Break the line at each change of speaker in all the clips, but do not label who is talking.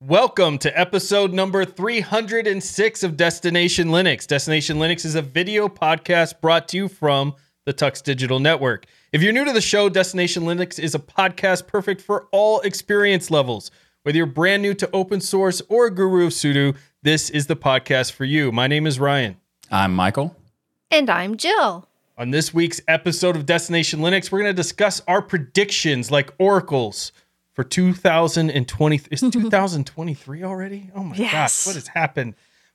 Welcome to episode number 306 of Destination Linux. Destination Linux is a video podcast brought to you from the Tux Digital Network. If you're new to the show, Destination Linux is a podcast perfect for all experience levels. Whether you're brand new to open source or a guru of sudo, this is the podcast for you. My name is Ryan.
I'm Michael.
And I'm Jill.
On this week's episode of Destination Linux, we're going to discuss our predictions like oracles for 2020. Is 2023 already? Oh my
Yes.
gosh, what has happened?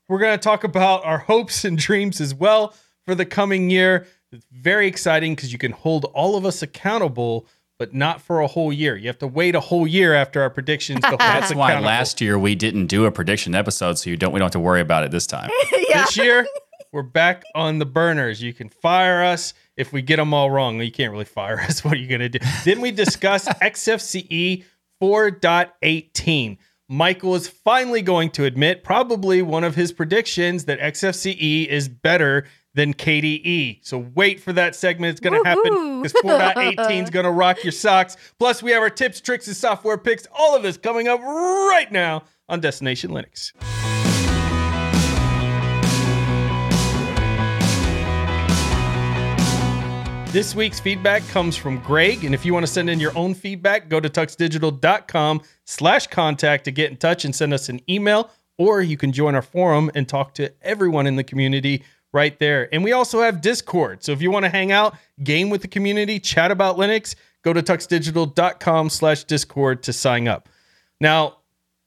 We're going to talk about our hopes and dreams as well for the coming year. It's very exciting because you can hold all of us accountable, but not for a whole year. You have to wait a whole year after our predictions to hold us
That's why last year we didn't do a prediction episode, so you don't we don't have to worry about it this time.
yeah.
This year, we're back on the burners. You can fire us if we get them all wrong. You can't really fire us. What are you going to do? Then we discuss XFCE 4.18. Michael is finally going to admit, probably one of his predictions, that XFCE is better than KDE. So wait for that segment. It's going to happen because 4.18 is going to rock your socks. Plus, we have our tips, tricks, and software picks. All of this coming up right now on Destination Linux. This week's feedback comes from Greg, and if you want to send in your own feedback, go to tuxdigital.com slash contact to get in touch and send us an email, or you can join our forum and talk to everyone in the community right there. And we also have Discord, so if you want to hang out, game with the community, chat about Linux, go to tuxdigital.com slash Discord to sign up. Now,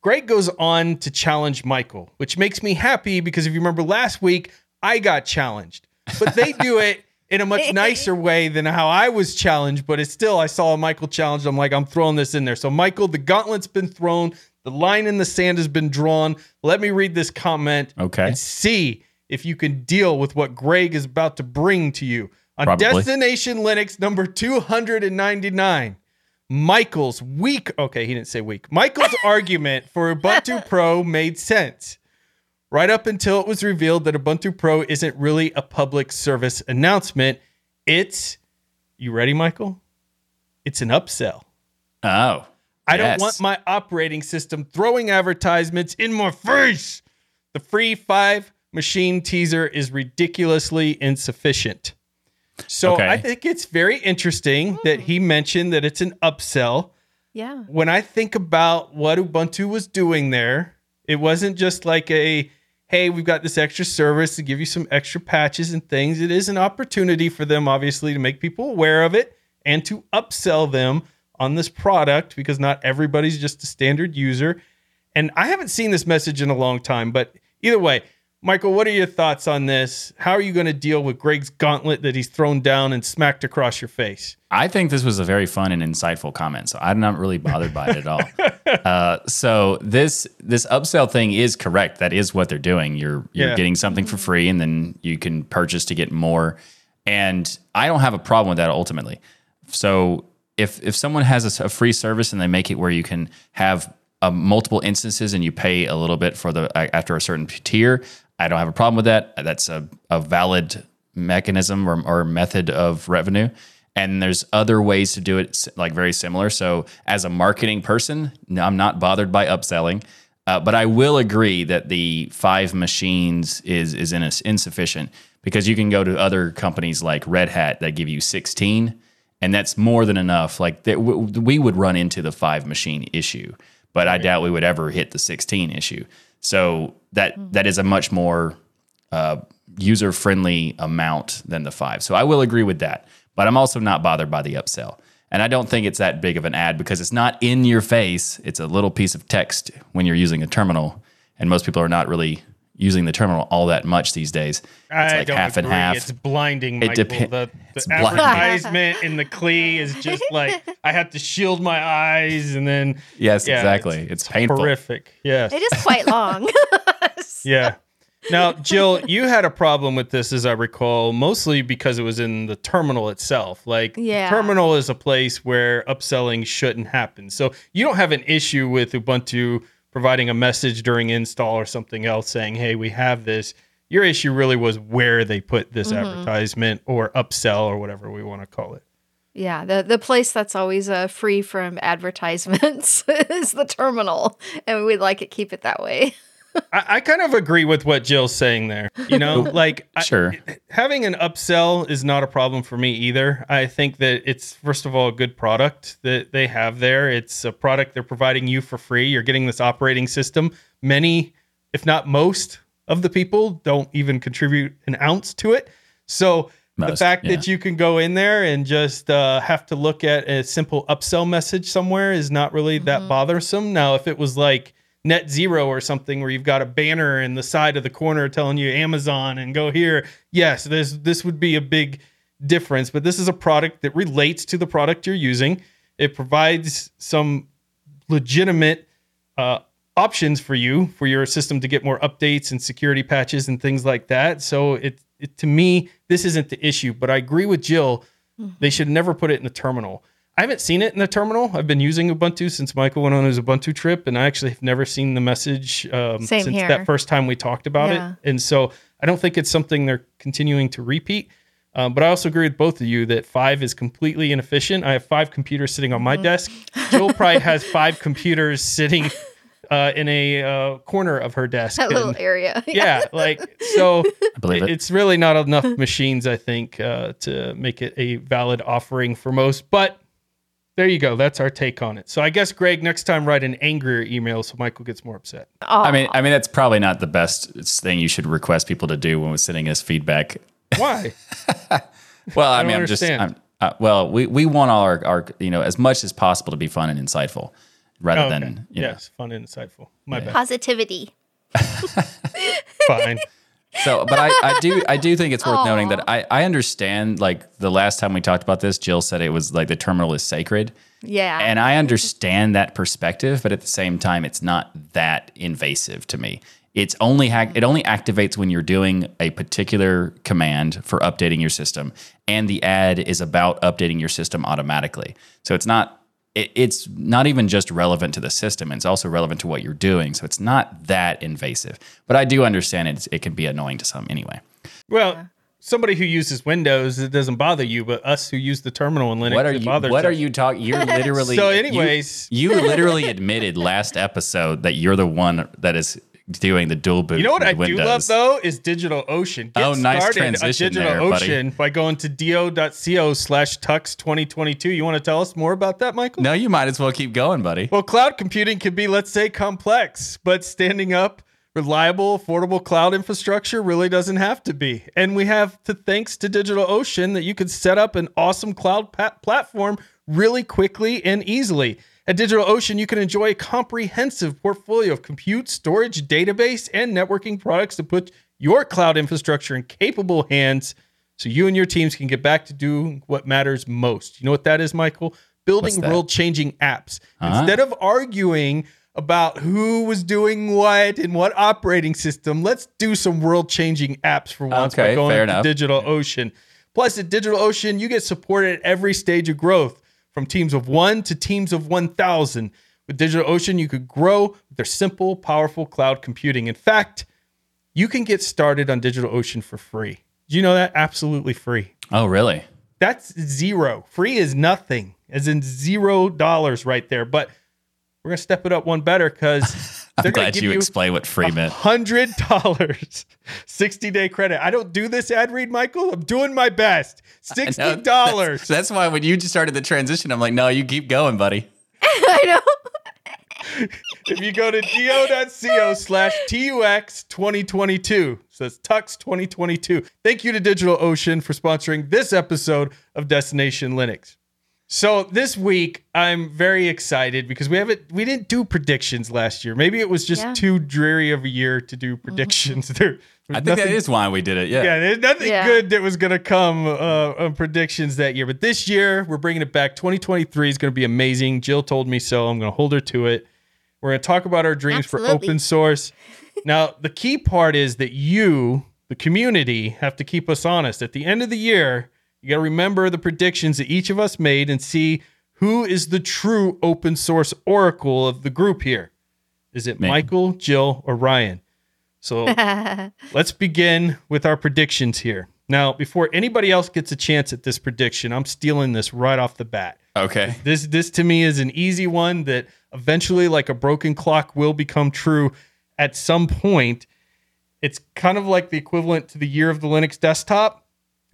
Greg goes on to challenge Michael, which makes me happy because if you remember last week, I got challenged. But they do it in a much nicer way than how I was challenged. But it's still, I saw Michael challenged. I'm like, I'm throwing this in there. So, Michael, the gauntlet's been thrown, the line in the sand has been drawn. Let me read this comment
Okay.
and see if you can deal with what Greg is about to bring to you. On
Probably.
Destination Linux number 299. Michael's weak. Okay, he didn't say weak. Michael's argument for Ubuntu Pro made sense. Right up until it was revealed that Ubuntu Pro isn't really a public service announcement. It's, you ready, Michael? It's an upsell.
Oh.
I don't want my operating system throwing advertisements in my face. The free five machine teaser is ridiculously insufficient. So
Okay.
I think it's very interesting that he mentioned that it's an upsell.
Yeah.
When I think about what Ubuntu was doing there, it wasn't just like a hey, we've got this extra service to give you some extra patches and things. It is an opportunity for them, obviously, to make people aware of it and to upsell them on this product because not everybody's just a standard user. And I haven't seen this message in a long time, but either way, Michael, what are your thoughts on this? How are you going to deal with Greg's gauntlet that he's thrown down and smacked across your face?
I think this was a very fun and insightful comment, so I'm not really bothered by it at all. Uh, so this this upsell thing is correct. That is what they're doing. You're you're
Yeah.
getting something for free, and then you can purchase to get more. And I don't have a problem with that ultimately. So if if someone has a free service and they make it where you can have uh, multiple instances and you pay a little bit for the uh, after a certain tier, I don't have a problem with that. That's a, a valid mechanism or, or method of revenue. And there's other ways to do it, like very similar. So, as a marketing person, I'm not bothered by upselling, uh, but I will agree that the five machines is is in insufficient because you can go to other companies like Red Hat that give you 16, and that's more than enough. Like that, w- we would run into the five machine issue, but I doubt we would ever hit the 16 issue. So that that is a much more uh, user friendly amount than the five. So I will agree with that. But I'm also not bothered by the upsell. And I don't think it's that big of an ad because it's not in your face. It's a little piece of text when you're using a terminal. And most people are not really using the terminal all that much these days. It's
I
like
don't
half and half.
It's blinding,
It depends.
the
it's
the advertisement in the CLI is just like I have to shield my eyes, and then
yes,
yeah,
exactly. It's, painful.
horrific. Yes,
It is quite long.
yeah. Now, Jill, you had a problem with this, as I recall, mostly because it was in the terminal itself. Like, the
Yeah.
terminal is a place where upselling shouldn't happen. So you don't have an issue with Ubuntu providing a message during install or something else saying, "Hey, we have this." Your issue really was where they put this advertisement or upsell or whatever we want to call it.
Yeah, the the place that's always uh, free from advertisements is the terminal, and we'd like it keep it that way.
I, I kind of agree with what Jill's saying there. You know, like I-
Sure.
having an upsell is not a problem for me either. I think that it's first of all a good product that they have there. It's a product they're providing you for free. You're getting this operating system. Many, if not most, of the people don't even contribute an ounce to it. So the fact
yeah.
that you can go in there and just uh, have to look at a simple upsell message somewhere is not really that bothersome. Now, if it was like NetZero or something where you've got a banner in the side of the corner telling you Amazon and go here, yes, this this would be a big difference. But this is a product that relates to the product you're using. It provides some legitimate uh, options for you for your system to get more updates and security patches and things like that. So it, it to me, this isn't the issue. But I agree with Jill. They should never put it in the terminal. I haven't seen it in the terminal. I've been using Ubuntu since Michael went on his Ubuntu trip, and I actually have never seen the message um, since
here.
that first time we talked about
Yeah.
it. And so I don't think it's something they're continuing to repeat. Um, but I also agree with both of you that five is completely inefficient. I have five computers sitting on
Mm-hmm.
my desk. Jill probably has five computers sitting uh, in a uh, corner of her desk.
That little area.
yeah, like so.
I believe it.
It's really not enough machines, I think, uh, to make it a valid offering for most. But there you go. That's our take on it. So I guess Greg, next time write an angrier email so Michael gets more upset.
Aw.
I mean, I mean that's probably not the best thing you should request people to do when we're sending us feedback.
Why?
Well, I,
don't
mean, I'm just,
understand.
I'm, uh, well, we, we want all our, our, you know, as much as possible to be fun and insightful rather
Oh, okay.
than, you know.
yes, fun and insightful. My bad.
Positivity.
Fine.
So, but I, I do, I do think it's worth noting that I, I understand like the last time we talked about this, Jill said it was like the terminal is sacred.
Yeah.
And I understand that perspective, but at the same time, it's not that invasive to me. It's only hack it only activates when you're doing a particular command for updating your system, and the ad is about updating your system automatically. So it's not it, it's not even just relevant to the system; it's also relevant to what you're doing. So it's not that invasive. But I do understand it; it can be annoying to some anyway.
Well, somebody who uses Windows, it doesn't bother you, but us who use the terminal in Linux,
What are
it
you?
bothers
What
us.
are you talking? You're literally.
So
you-
anyways-
you, literally admitted last episode that you're the one that is doing the dual boot.
You know what I
with
do love though is DigitalOcean. Get
Oh, nice transition
Digital
there, buddy.
Ocean by going to do.co slash tux 2022. You want to tell us more about that, Michael?
No, you might as well keep going, buddy.
Well, cloud computing can be, let's say, complex, but standing up reliable, affordable cloud infrastructure really doesn't have to be. And we have to thanks to DigitalOcean that you can set up an awesome cloud platform really quickly and easily. At DigitalOcean, you can enjoy a comprehensive portfolio of compute, storage, database, and networking products to put your cloud infrastructure in capable hands so you and your teams can get back to doing what matters most. You know what that is, Michael? Building world changing apps.
Uh-huh.
Instead of arguing about who was doing what and what operating system, let's do some world changing apps for once by going to. DigitalOcean. Plus, at DigitalOcean, you get support at every stage of growth, from teams of one to teams of 1,000. With DigitalOcean, you could grow with their simple, powerful cloud computing. In fact, you can get started on DigitalOcean for free. Do you know that? Absolutely free.
Oh, really?
That's zero. Free is nothing, as in zero dollars right there. But we're gonna step it up one better because
I'm glad you,
you
explained what free meant.
hundred dollars, sixty day credit. I don't do this ad read, Michael. I'm doing my best. Sixty dollars.
That's, that's why when you just started the transition, I'm like, no, you keep going, buddy.
I know.
if you go to do.co slash tux 2022 so that's tux 2022 thank you to digitalocean for sponsoring this episode of destination linux so this week i'm very excited because we haven't we didn't do predictions last year maybe it was just
Yeah.
too dreary of a year to do predictions there
I
there's
think
nothing-
that is why we did it. Yeah.
yeah, there's nothing
Yeah.
good that was going to come uh, on predictions that year. But this year, we're bringing it back. 2023 is going to be amazing. Jill told me so. I'm going to hold her to it. We're going to talk about our dreams for open source. now, the key part is that you, the community, have to keep us honest. At the end of the year, you got to remember the predictions that each of us made and see who is the true open source oracle of the group here. Is it
Me.
Michael, Jill, or Ryan? So let's begin with our predictions here. Now, before anybody else gets a chance at this prediction, I'm stealing this right off the bat.
Okay.
This this to me is an easy one that eventually, like a broken clock, will become true at some point. It's kind of like the equivalent to the year of the Linux desktop.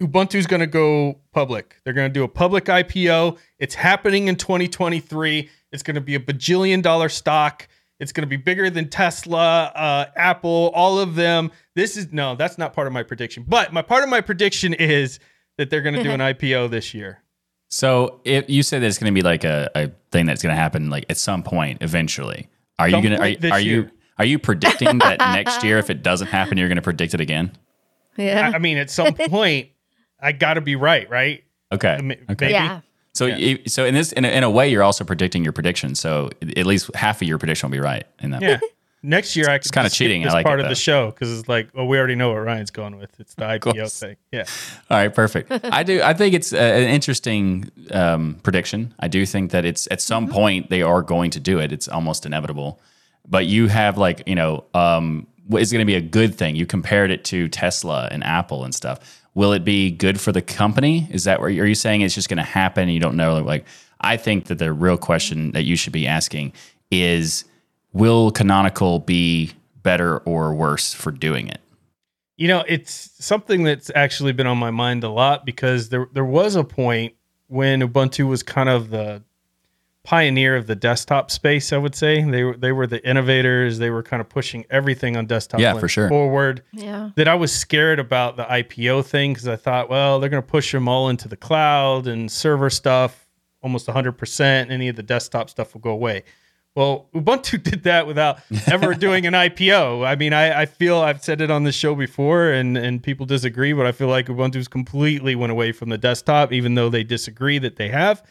Ubuntu's going to go public. They're going to do a public IPO. It's happening in 2023. It's going to be a bajillion dollar stock. It's going to be bigger than Tesla, uh, Apple, all of them. This is no, that's not part of my prediction. But my part of my prediction is that they're going to do an IPO this year.
So if you say that it's going to be like a, a thing that's going to happen like at some point eventually, are you going to are, are you are you predicting that next year if it doesn't happen you're going to predict it again?
Yeah.
I, I mean, at some point, I got to be right, right?
Okay.
Ma-
Okay.
maybe.
yeah.
So you, so in this in a, in a way you're also predicting your prediction. So at least half of your prediction will be right in that.
Yeah. Next year, I could
kinda
just skip
cheating. I like
part
it,
of the show because it's like, well, we already know what Ryan's going with. It's the IPO thing. Yeah.
All right, perfect. I do. I think it's a, an interesting um, prediction. I do think that it's at some point they are going to do it. It's almost inevitable. But you have like you know, um, what is going to be a good thing? You compared it to Tesla and Apple and stuff. Will it be good for the company? Is that where are you saying it's just going to happen? and You don't know. Like, I think that the real question that you should be asking is, will Canonical be better or worse for doing it?
You know, it's something that's actually been on my mind a lot because there there was a point when Ubuntu was kind of the pioneer of the desktop space. I would say they were they were the innovators. They were kind of pushing everything on desktop.
Yeah, for sure.
Forward.
Yeah.
that I was scared about the IPO thing because I thought, well, they're going to push them all into the cloud and server stuff almost 100%. Any of the desktop stuff will go away. Well, Ubuntu did that without ever doing an IPO. I mean, I, I feel I've said it on this show before and, and people disagree, but I feel like Ubuntu's completely went away from the desktop, even though they disagree that they have.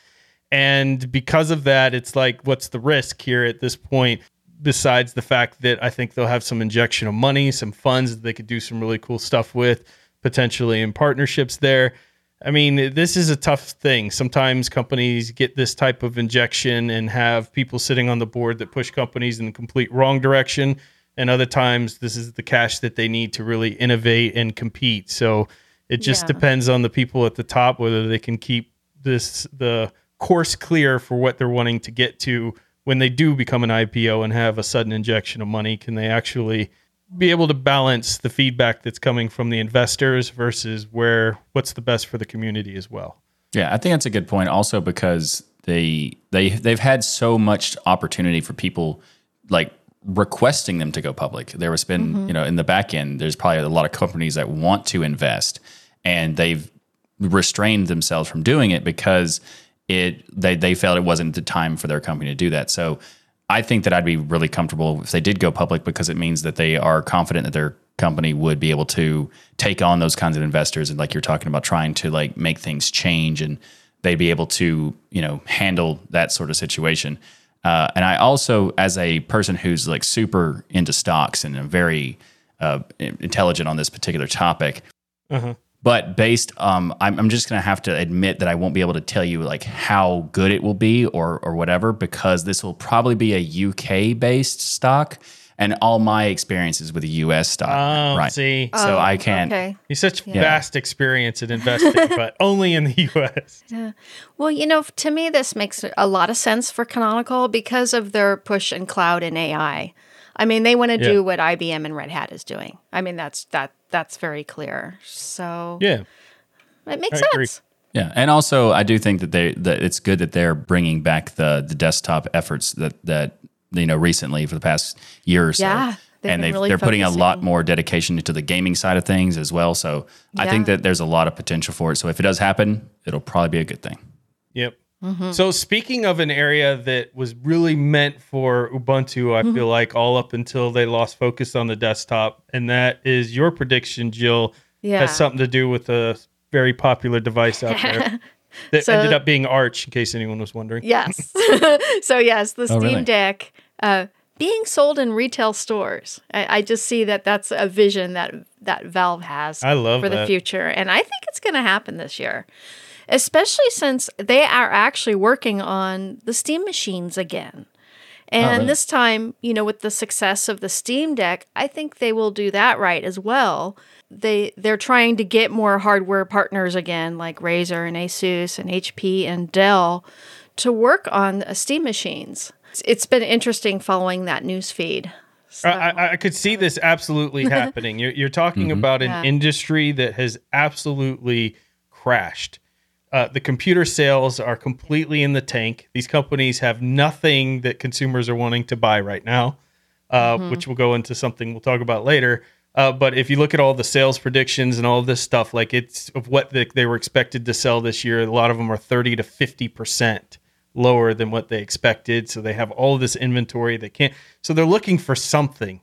And because of that, it's like, what's the risk here at this point? Besides the fact that I think they'll have some injection of money, some funds that they could do some really cool stuff with, potentially in partnerships there. I mean, this is a tough thing. Sometimes companies get this type of injection and have people sitting on the board that push companies in the complete wrong direction. And other times, this is the cash that they need to really innovate and compete. So it just
Yeah.
depends on the people at the top whether they can keep this the course clear for what they're wanting to get to when they do become an IPO and have a sudden injection of money. Can they actually be able to balance the feedback that's coming from the investors versus where what's the best for the community as well?
Yeah, I think that's a good point. Also, because they they they've had so much opportunity for people like requesting them to go public. There has been, mm-hmm. you know, in the back end, there's probably a lot of companies that want to invest, and they've restrained themselves from doing it because it they they felt it wasn't the time for their company to do that. So. I think that I'd be really comfortable if they did go public because it means that they are confident that their company would be able to take on those kinds of investors and like you're talking about trying to like make things change and they'd be able to you know handle that sort of situation uh, and i also as a person who's like super into stocks and very uh, intelligent on this particular topic
Uh-huh.
But based um I'm, I'm just gonna have to admit that i won't be able to tell you like how good it will be or or whatever because this will probably be a uk based stock and all my experiences with the us stock
Oh,
right
see,
so
Oh,
i can't
Okay.
he's such vast experience in investing, but only in the U.S. Yeah.
Well, you know, to me, this makes a lot of sense for Canonical because of their push in cloud and AI. I mean, they want to
Yeah.
do what IBM and Red Hat is doing. I mean, that's that that's very clear. So
Yeah,
it makes
I agree.
sense.
Yeah, and also I do think that they that it's good that they're bringing back the the desktop efforts that that you know recently for the past year or so.
Yeah, they've
and they've,
really
they're putting a lot more dedication into the gaming side of things as well. So I think that there's a lot of potential for it. So if it does happen, it'll probably be a good thing.
Yep.
Mm-hmm.
So speaking of an area that was really meant for Ubuntu, I
Mm-hmm.
feel like all up until they lost focus on the desktop, and that is your prediction, Jill,
Yeah.
has something to do with a very popular device out there that
So-
ended up being Arch, in case anyone was wondering.
Yes. so yes, the
Oh,
Steam
really?
Deck uh, being sold in retail stores. I, I just see that that's a vision that that Valve has
I love
for the future, and I think it's going to happen this year. Especially since they are actually working on the Steam machines again. And
really?
this time, you know, with the success of the Steam Deck, I think they will do that right as well. They they're trying to get more hardware partners again, like Razer and Asus and HP and Dell, to work on uh, Steam machines. It's, it's been interesting following that news feed. So,
I, I- I could see this absolutely happening. You're, you're talking about an
Yeah.
industry that has absolutely crashed. Uh, the computer sales are completely in the tank. These companies have nothing that consumers are wanting to buy right now, uh, which we'll go into something we'll talk about later. Uh, but if you look at all the sales predictions and all of this stuff, like it's of what the, they were expected to sell this year, a lot of them are 30 to 50% lower than what they expected. So they have all of this inventory. They can't, so they're looking for something.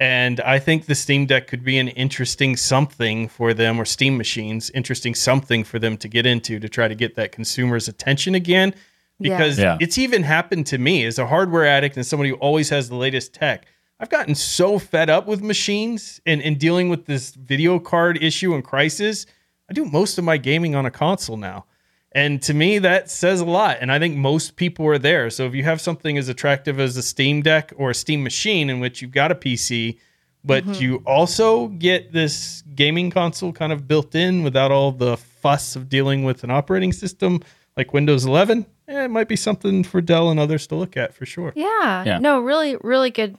And I think the Steam Deck could be an interesting something for them, or Steam machines, interesting something for them to get into to try to get that consumer's attention again.
Yeah.
Because
Yeah.
it's even happened to me as a hardware addict and somebody who always has the latest tech. I've gotten so fed up with machines and, and dealing with this video card issue and crisis. I do most of my gaming on a console now. And to me, that says a lot. And I think most people are there. So if you have something as attractive as a Steam Deck or a Steam machine in which you've got a PC, but you also get this gaming console kind of built in without all the fuss of dealing with an operating system like Windows 11, eh, it might be something for Dell and others to look at for sure.
Yeah.
Yeah.
No, really, really good,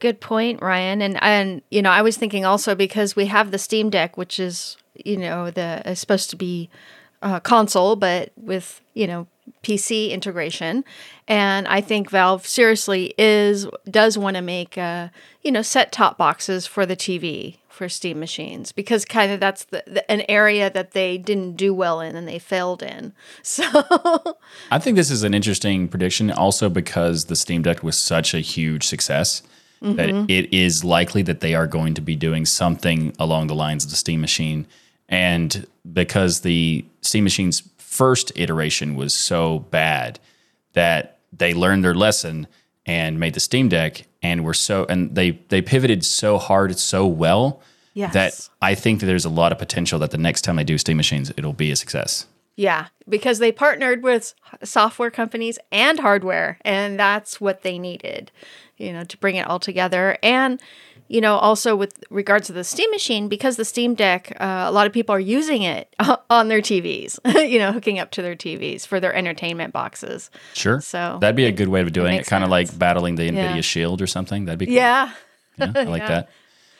good point, Ryan. And and you know, I was thinking also because we have the Steam Deck, which is you know the is supposed to be uh, console, but with you know PC integration, and I think Valve seriously is does want to make uh, you know set top boxes for the TV for Steam machines because kind of that's the, the an area that they didn't do well in and they failed in. So
I think this is an interesting prediction also because the Steam Deck was such a huge success that it is likely that they are going to be doing something along the lines of the Steam machine. And because the Steam machine's first iteration was so bad that they learned their lesson and made the Steam Deck and were so and they they pivoted so hard so well
Yes.
that I think that there's a lot of potential that the next time they do Steam machines it'll be a success.
Yeah, because they partnered with software companies and hardware, and that's what they needed, you know, to bring it all together. And, you know, also with regards to the Steam machine, because the Steam Deck, uh, a lot of people are using it on their TVs, you know, hooking up to their TVs for their entertainment boxes.
Sure.
So
that'd be a good way of doing it,
makes
kind of like battling the Nvidia
Yeah.
Shield or something. That'd be cool.
Yeah.
Yeah, I like
Yeah.
that.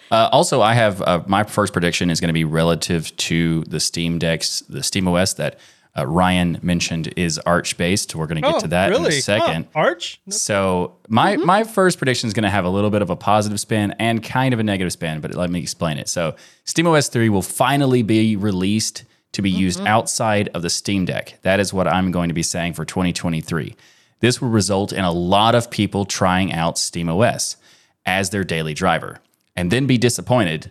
Uh, also, I have uh, my first prediction is going to be relative to the Steam Decks, the Steam OS that uh, Ryan mentioned is Arch based. We're going to get to that in a second.
Oh, Arch?
So my my first prediction is going to have a little bit of a positive spin and kind of a negative spin, but let me explain it. So SteamOS 3 will finally be released to be used outside of the Steam Deck. That is what I'm going to be saying for 2023. This will result in a lot of people trying out SteamOS as their daily driver and then be disappointed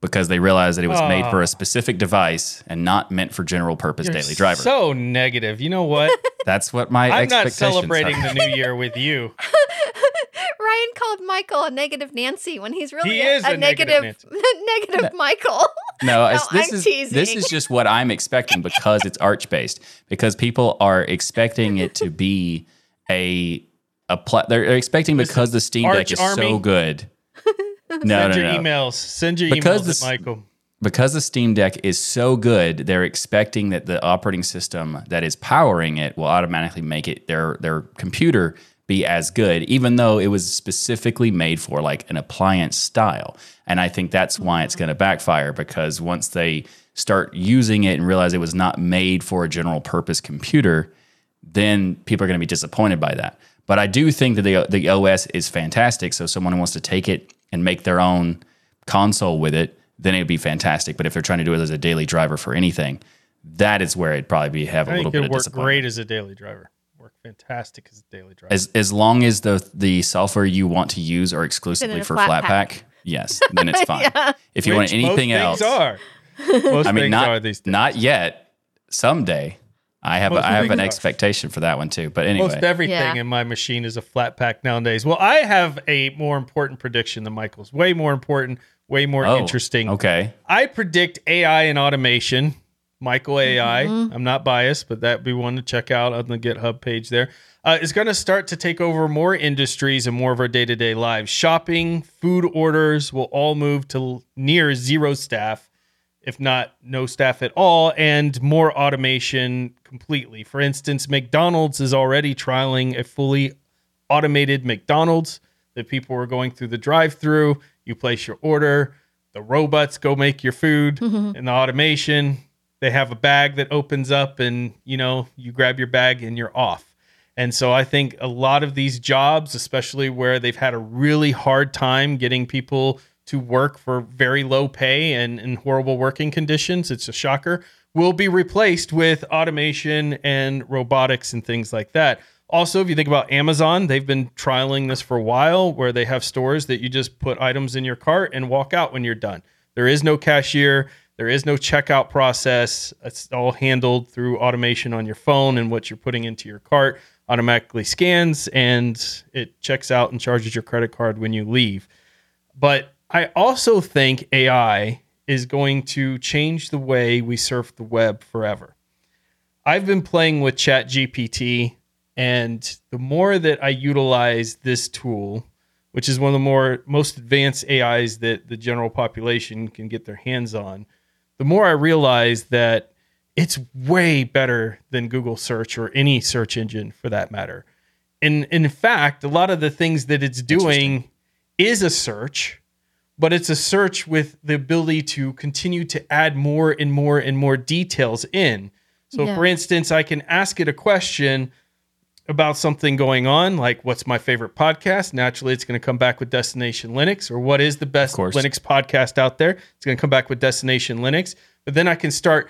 because they realize that it was made for a oh. specific device and not meant for general purpose daily driver.
So negative. You know what?
That's what my
I'm not
expectations
celebrating
are.
the new year with you.
Ryan called Michael a negative Nancy when he's really
He
a,
is a negative
negative, negative Michael.
No, it's, this
I'm
is
teasing.
this is just what I'm expecting because it's arch based. Because people are expecting it to be a a pla- they're expecting because the Steam Deck
Arch
is so good. No,
Send
no,
your
no.
emails. Send your
Because
emails
this-
Michael.
Because the Steam Deck is so good, they're expecting that the operating system that is powering it will automatically make it their their computer be as good, even though it was specifically made for like an appliance style. And I think that's why it's going to backfire because once they start using it and realize it was not made for a general purpose computer, then people are going to be disappointed by that. But I do think that the the OS is fantastic. So someone who wants to take it and make their own console with it, then it'd be fantastic. But if they're trying to do it as a daily driver for anything, that is where it'd probably be have a
I
little bit
it
of
work
disappointment.
great as a daily driver. Work fantastic as a daily driver.
As as long as the the software you want to use are exclusively for
flat
Flatpak,
pack.
yes, then it's fine. If you want
Which most
anything else,
things are. Most
I mean,
things
not
are these days.
not yet. Someday, I have
Most
I have an
are.
expectation for that one too. But anyway,
Most everything
Yeah.
in my machine is a Flatpak nowadays. Well, I have a more important prediction than Michael's. Way more important, way more
Oh,
interesting.
Okay,
I predict AI and automation Michael AI. I'm not biased, but that'd be one to check out on the GitHub page there. Uh, is going to start to take over more industries and more of our day to day lives. Shopping, food orders will all move to near zero staff, if not no staff at all, and more automation completely. For instance, McDonald's is already trialing a fully automated McDonald's that people are going through the drive through. You place your order, the robots go make your food, mm-hmm. and the automation. They have a bag that opens up, and you know, you grab your bag and you're off. And so I think a lot of these jobs, especially where they've had a really hard time getting people to work for very low pay and in horrible working conditions, it's a shocker, will be replaced with automation and robotics and things like that. Also, if you think about Amazon, they've been trialing this for a while where they have stores that you just put items in your cart and walk out when you're done. There is no cashier, there is no checkout process. It's all handled through automation on your phone and what you're putting into your cart automatically scans and it checks out and charges your credit card when you leave. But I also think AI is going to change the way we surf the web forever. I've been playing with ChatGPT, and the more that I utilize this tool, which is one of the more most advanced AIs that the general population can get their hands on, the more I realize that it's way better than Google search or any search engine for that matter. And in fact, a lot of the things that it's doing is a search, but it's a search with the ability to continue to add more and more and more details in. So,
Yeah.
for instance, I can ask it a question about something going on, like what's my favorite podcast? Naturally, it's going to come back with Destination Linux, or what is the best. Linux podcast out there? It's going to come back with Destination Linux. But then I can start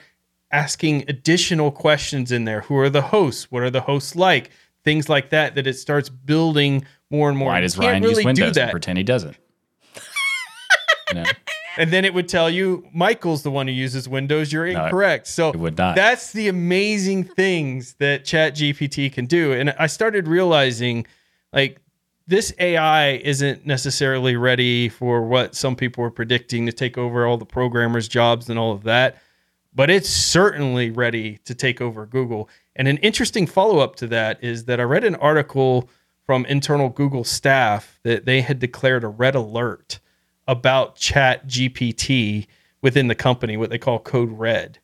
asking additional questions in there. Who are the hosts? What are the hosts like? Things like that. That it starts building more and more.
Why
You
does
can't
Ryan use Windows
do
and
that?
pretend he doesn't? Know,
And then it would tell you Michael's the one who uses Windows. You're
No,
incorrect. so
it would not.
That's the amazing things that ChatGPT can do. And I started realizing like this AI isn't necessarily ready for what some people were predicting to take over all the programmers' jobs and all of that, but it's certainly ready to take over Google. And an interesting follow up to that is that I read an article from internal Google staff that they had declared a red alert about ChatGPT within the company, what they call Code Red,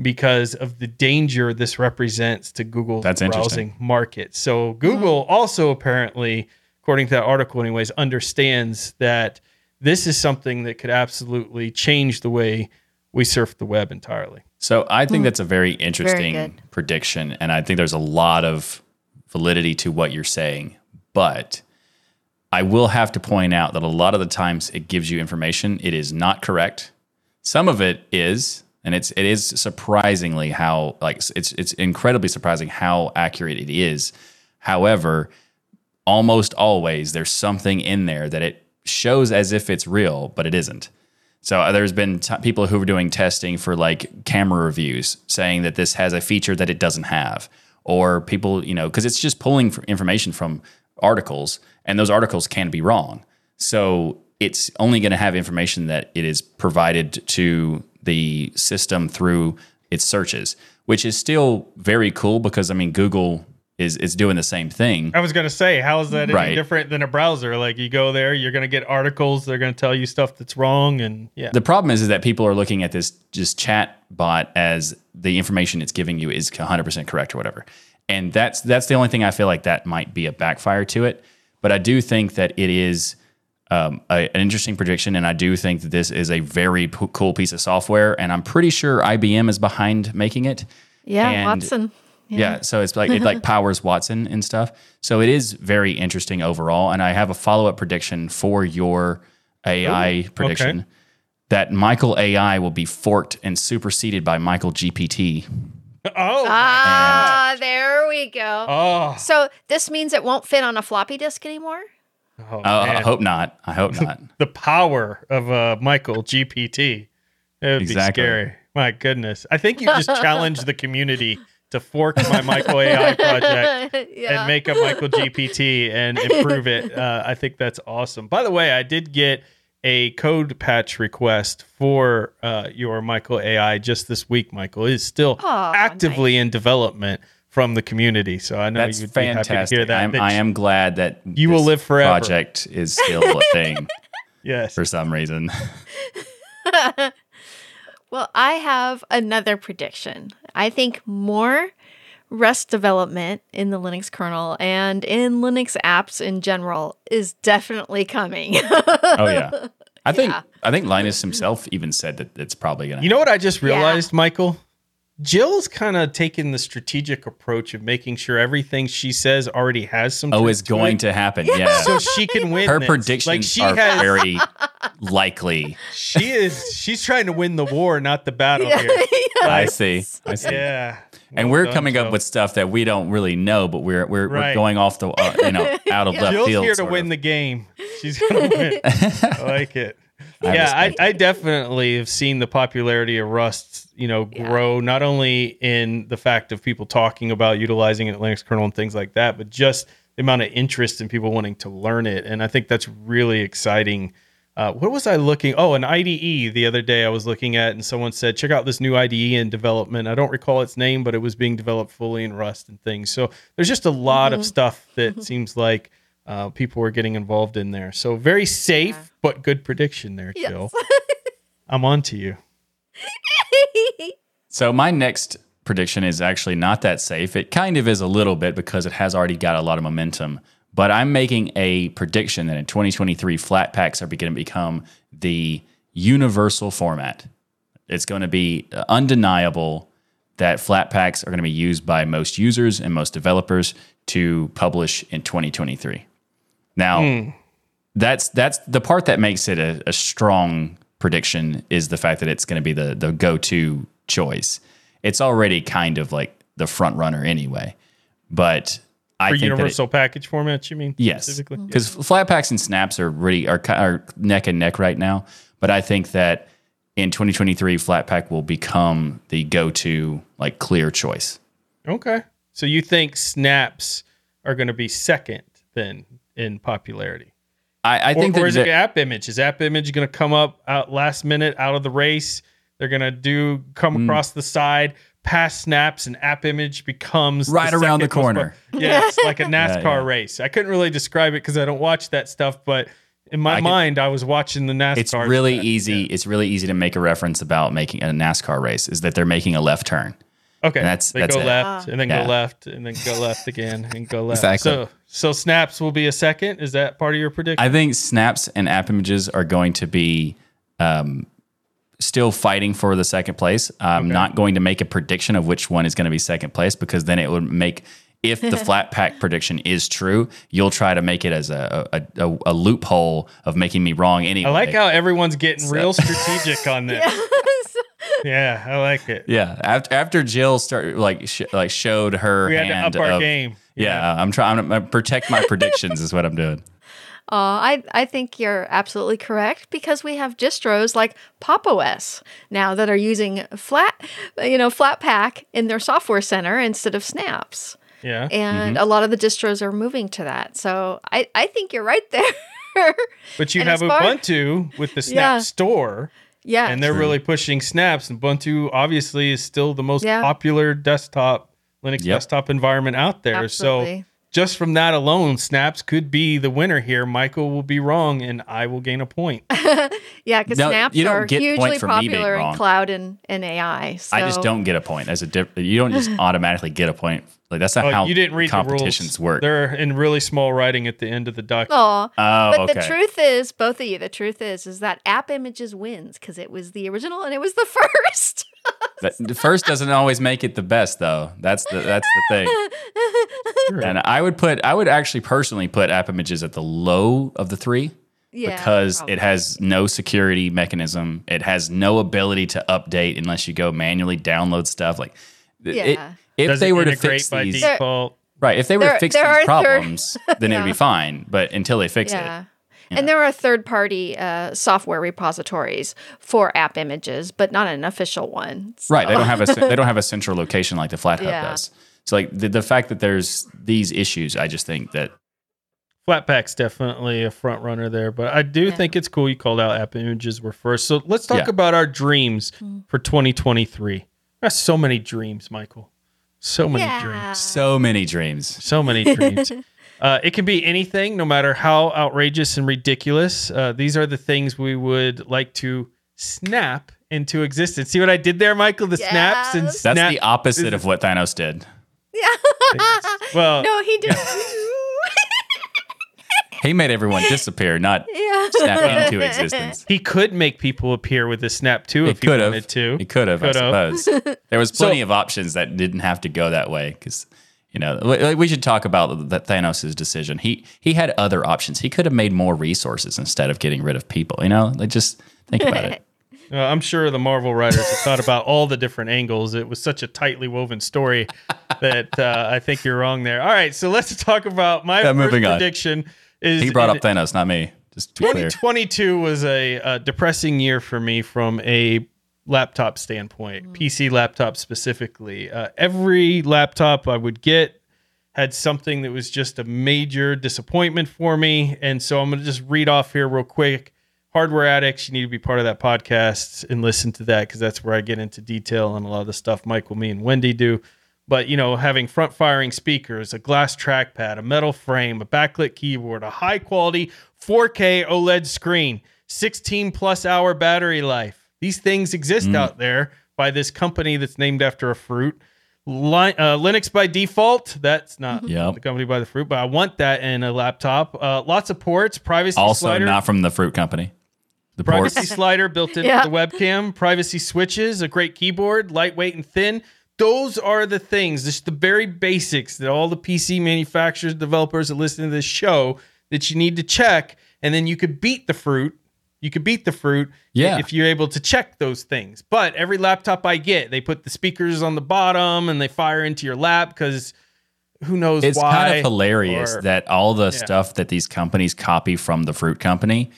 because of the danger this represents to Google's
That's interesting.
browsing market. So Google mm-hmm. also apparently, according to that article, anyways, understands that this is something that could absolutely change the way we surf the web entirely.
So I think mm. that's a very interesting
good.
prediction, and I think there's a lot of validity to what you're saying. But I will have to point out that a lot of the times it gives you information, it is not correct. Some of it is, and it's it is surprisingly how like it's it's incredibly surprising how accurate it is. However, almost always there's something in there that it shows as if it's real, but it isn't. So uh, there's been t- people who were doing testing for like camera reviews saying that this has a feature that it doesn't have, or people, you know, because it's just pulling information from articles, and those articles can be wrong. So it's only going to have information that it is provided to the system through its searches, which is still very cool because I mean Google is is doing the same thing.
I was going to say, how is that any different than a browser? Like you go there, you're going to get articles, they're going to tell you stuff that's wrong. And yeah.
The problem is, is that people are looking at this just chat bot as the information it's giving you is 100% correct or whatever. And that's that's the only thing I feel like that might be a backfire to it. But I do think that it is um, a, an interesting prediction, and I do think that this is a very p- cool piece of software. And I'm pretty sure IBM is behind making it.
Yeah,
And-
Watson.
Yeah. so it's like it like powers Watson and stuff. So it is very interesting overall. And I have a follow up prediction for your AI prediction that Michael AI will be forked and superseded by Michael GPT.
Oh.
Ah, there we go.
oh.
So this means it won't fit on a floppy disk anymore.
oh,
Uh, I hope not. I hope not.
the power of uh, Michael GPT. It would
Exactly.
be scary. My goodness. I think you just challenged the community to fork my Michael AI project
yeah.
and make a Michael GPT and improve it. Uh, I think that's awesome. By the way, I did get a code patch request for uh, your Michael AI just this week. Michael it is still
Aw,
actively in development from the community. So I know
That's
you'd be happy to
fantastic.
hear that.
I'm,
that
I am glad that
You will live forever.
Project is still a thing
Yes.
for some reason.
Well, I have another prediction. I think more Rust development in the Linux kernel and in Linux apps in general is definitely coming.
Oh yeah, I think
Yeah.
I think Linus himself even said that it's probably gonna.
You know what I just
Yeah.
realized, Michael? Jill's kind of taken the strategic approach of making sure everything she says already has some.
oh,
truth
it's going
it,
to happen. Yeah,
so she can win.
her
this.
predictions
like she
are
has,
very likely.
she is. She's trying to win the war, not the battle
Yeah.
here.
I see. I see.
Yeah.
And
Well
we're coming
Jill.
up with stuff that we don't really know, but we're we're, we're going off the uh, you know out of left
Jill's
field.
here to win
of.
the game. She's gonna win. I like it.
I
yeah, I, I definitely have seen the popularity of Rust, you know,
Yeah.
grow not only in the fact of people talking about utilizing it in Linux kernel and things like that, but just the amount of interest in people wanting to learn it. And I think that's really exciting. Uh, what was I looking? Oh, an IDE the other day I was looking at, and someone said, check out this new IDE in development. I don't recall its name, but it was being developed fully in Rust and things. So there's just a lot of stuff that seems like uh, people are getting involved in there. So very safe, but good prediction there,
Yes.
Jill. I'm on to you.
So my next prediction is actually not that safe. It kind of is a little bit because it has already got a lot of momentum. But I'm making a prediction that in 2023, Flatpaks are going to become the universal format. It's going to be uh, undeniable that Flatpaks are going to be used by most users and most developers to publish in 2023. Now, hmm. that's that's the part that makes it a, a strong prediction is the fact that it's going to be the the go to choice. It's already kind of like the front runner anyway, but I
For
think that it-
universal package formats, you mean?
Yes,
Specifically?
because Flatpaks and snaps are really are, are neck and neck right now. But I think that in 2023, Flatpak will become the go-to like clear choice.
Okay. So you think snaps are going to be second then in popularity?
I, I think
or
that,
is it
that-
AppImage? Is AppImage going to come up out last minute out of the race? They're going to do come
Hmm.
across the side, pass snaps, and AppImage becomes
Right around the
second most
corner.
po- Yeah, it's like a NASCAR
yeah.
race. I couldn't really describe it because I don't watch that stuff, but in my
I can-
mind, I was watching the NASCAR.
it's really
stuff.
easy. It's really easy to make a reference about making a NASCAR race. Is that they're making a left turn.
Okay,
And that's-
they
that's
go
it.
left and then
Yeah.
go left and then go left again and go left.
Exactly.
So, so snaps will be a second. Is that part of your prediction?
I think snaps and AppImages are going to be um, still fighting for the second place. I'm not going to make a prediction of which one is going to be second place because then it would make. If the Flatpak prediction is true, you'll try to make it as a a, a, a loophole of making me wrong anyway.
I like how everyone's getting real strategic on this. Yeah, I like it.
yeah. After after Jill started like sh- like showed her
We had to
hand
up our
of-
game.
Yeah, I'm trying to protect my predictions. is what I'm doing.
Uh, I I think you're absolutely correct because we have distros like Pop OS now that are using flat, you know, Flatpak in their software center instead of snaps,
Yeah.
and
Mm-hmm.
a lot of the distros are moving to that. So I I think you're right there.
But you
And
have
as far-
Ubuntu with the Snap
Yeah.
store,
yeah,
and they're really pushing snaps. And Ubuntu obviously is still the most
Yeah.
popular desktop Linux
Yep.
desktop environment out there.
Absolutely.
So just from that alone, snaps could be the winner here. Michael will be wrong, and I will gain a point.
yeah, because
No,
snaps
you
are
get
hugely
point for me being
popular in cloud and, and AI. So.
I just don't get a point as a diff- you don't just automatically get a point. Like that's not
Oh,
how
you didn't read the
competitions
rules.
work.
They're in really small writing at the end of the document.
Aw.
oh,
But
okay.
the truth is, both of you, the truth is, is that AppImages wins because it was the original and it was the first.
That- the first doesn't always make it the best though. That's the that's the thing. And I would put I would actually personally put AppImages at the low of the three
yeah,
because
probably.
it has no security mechanism. It has no ability to update unless you go manually download stuff. Like it- it-
Yeah.
If
Does
they
it
were to fix
by
these,
default?
right? If they were
There-
to fix these
are third-
problems, then it'd be fine. But until they fix
Yeah.
it,
And there are third party uh, software repositories for AppImages, but not an official one.
Right. They don't have a they don't have a central location like the FlatHub
Yeah.
does. So like the, the fact that there's these issues, I just think that
Flatpak's definitely a front runner there, but I do think it's cool you called out app images were first. So let's talk
Yeah.
about our dreams for 2023. There's so many dreams, Michael. So many dreams.
So many dreams.
So many dreams. uh, it can be anything, no matter how outrageous and ridiculous. Uh, these are the things we would like to snap into existence. See what I did there, Michael? The snaps and
Yes.
That's the opposite of what Thanos did. Yeah.
well,
No, he did.
He made everyone disappear, not
yeah.
snap into existence.
he could make people appear with the snap too
He
if he
could have.
wanted to.
He could have, I suppose. There was plenty
So-
of options that didn't have to go that way because, you know, we- we should talk about that Thanos' decision. He he had other options. He could have made more resources instead of getting rid of people. You know, like just think about it.
Uh, I'm sure the Marvel writers have thought about all the different angles. It was such a tightly woven story that uh, I think you're wrong there. All right, so let's talk about my
Yeah,
first
moving on.
Prediction. Is
He brought
in-
up Thanos, not me. Just to be clear.
2022 was a, uh depressing year for me from a laptop standpoint, PC laptop specifically. Uh, every laptop I would get had something that was just a major disappointment for me. And so I'm going to just read off here real quick. Hardware addicts, you need to be part of that podcast and listen to that because that's where I get into detail on a lot of the stuff Michael, me, and Wendy do. But you know, having front firing speakers, a glass trackpad, a metal frame, a backlit keyboard, a high quality 4K OLED screen, 16 plus hour battery life. These things exist out there by this company that's named after a fruit. Li- uh, Linux by default. That's not
Yep.
the company by the fruit, but I want that in a laptop. Uh, lots of ports, privacy
Also,
slider,
not from the fruit company. The ports.
privacy slider built into
Yeah.
the webcam, privacy switches, a great keyboard, lightweight and thin. Those are the things, just the very basics that all the PC manufacturers, developers that listen to this show that you need to check, and then you could beat the fruit. You could beat the fruit
Yeah.
if you're able to check those things. But every laptop I get, they put the speakers on the bottom and they fire into your lap because who knows why.
It's
why.
kind of hilarious
or-
that all the stuff that these companies copy from the fruit company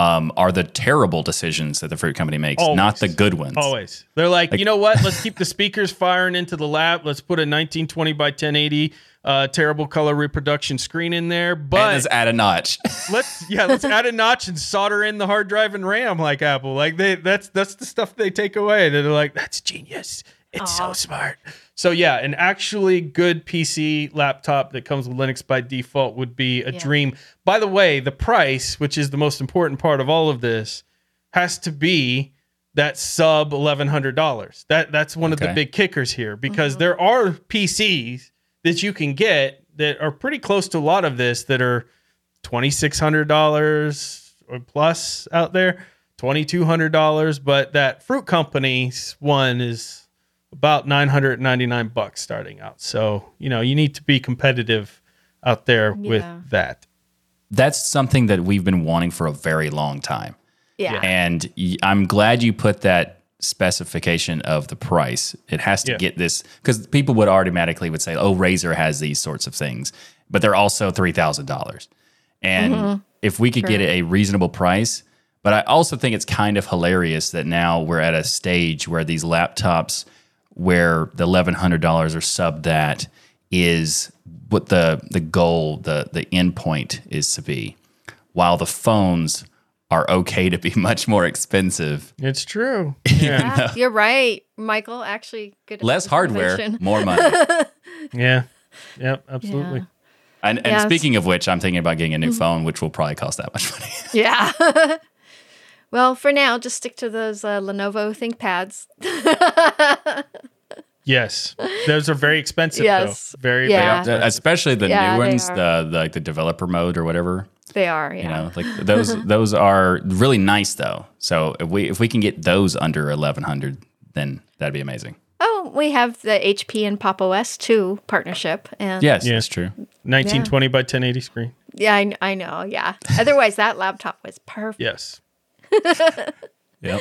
um, are the terrible decisions that the fruit company makes, not the good ones.
Always. They're like, you know what? Let's keep the speakers firing into the lab. Let's put a 1920 by 1080 uh, terrible color reproduction screen in there.
And
But
let's add a notch.
let's yeah, let's add a notch and solder in the hard drive and RAM like Apple. Like they that's that's the stuff they take away. They're like, that's genius. It's so smart. So yeah, an actually good PC laptop that comes with Linux by default would be a
Yeah.
dream. By the way, the price, which is the most important part of all of this, has to be that sub eleven hundred dollars. That that's one of the big kickers here because mm-hmm. there are PCs that you can get that are pretty close to a lot of this that are twenty six hundred dollars or plus out there, twenty two hundred dollars. But that Fruit Company's one is about nine hundred ninety nine bucks starting out. So you know you need to be competitive out there
Yeah.
with that.
That's something that we've been wanting for a very long time.
Yeah.
And I'm glad you put that specification of the price. It has to
Yeah.
get this because people would automatically would say, "Oh, Razer has these sorts of things," but they're also three thousand dollars. And mm-hmm. if we could get it a reasonable price, but I also think it's kind of hilarious that now we're at a stage where these laptops, where the eleven hundred dollars or sub that is what the the goal, the the end point is to be, while the phones are okay to be much more expensive.
It's true. Yeah.
Yeah, you're right, Michael. Actually, good.
Less hardware,
observation.
more money.
yeah. Yep. Absolutely.
Yeah.
And, and
Yes.
speaking of which, I'm thinking about getting a new mm-hmm. phone, which will probably cost that much money.
Yeah. Well, for now, just stick to those uh, Lenovo ThinkPads.
Yes. Those are very expensive
Yes.
though. Very,
Yeah.
very
Especially the
Yeah,
new ones, the, the like the developer mode or whatever.
They are. Yeah.
You know, like those those are really nice though. So if we if we can get those under eleven hundred, then that'd be amazing.
Oh, we have the HP and Pop OS 2 partnership. And
Yes,
Yeah.
that's true.
1920 by 1080 screen.
yeah, I, I know. Yeah. Otherwise, that laptop was perfect.
Yes.
Yep.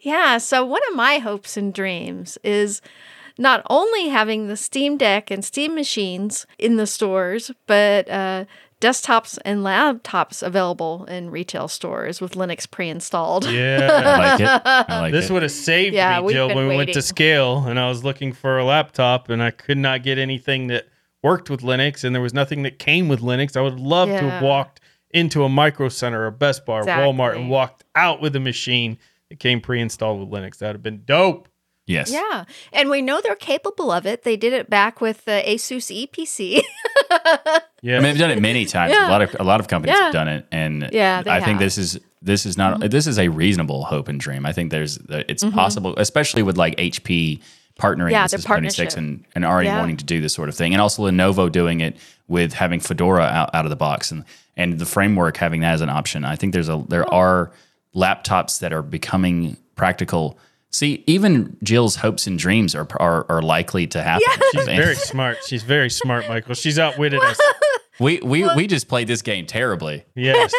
Yeah, so one of my hopes and dreams is not only having the Steam Deck and Steam machines in the stores, but uh, desktops and laptops available in retail stores with Linux pre-installed.
Yeah.
I like it. I like
This
it.
would have saved
Yeah,
me, Jill,
been
when we went to scale and I was looking for a laptop and I could not get anything that worked with Linux and there was nothing that came with Linux, I would love to have walked into a Micro Center or Best Buy or Walmart and walked out with a machine that came pre-installed with Linux. That would have been dope.
Yes.
Yeah. And we know they're capable of it. They did it back with the Asus Eee PC.
Yeah.
I mean, they've done it many times.
Yeah.
A lot of a lot of companies
Yeah.
have done it, and
Yeah,
I think
have. Mm-hmm.
this is this is not this is a reasonable hope and dream. I think there's it's
Mm-hmm.
possible, especially with like HP partnering
Yeah,
with
their
System 26
partnership.
and and already
Yeah.
wanting to do this sort of thing, and also Lenovo doing it with having Fedora out, out of the box and and the framework having that as an option. I think there's a there are laptops that are becoming practical. See, even Jill's hopes and dreams are are, are likely to happen.
She's very smart. She's very smart, Michael. She's outwitted us.
we we we just played this game terribly.
Yes.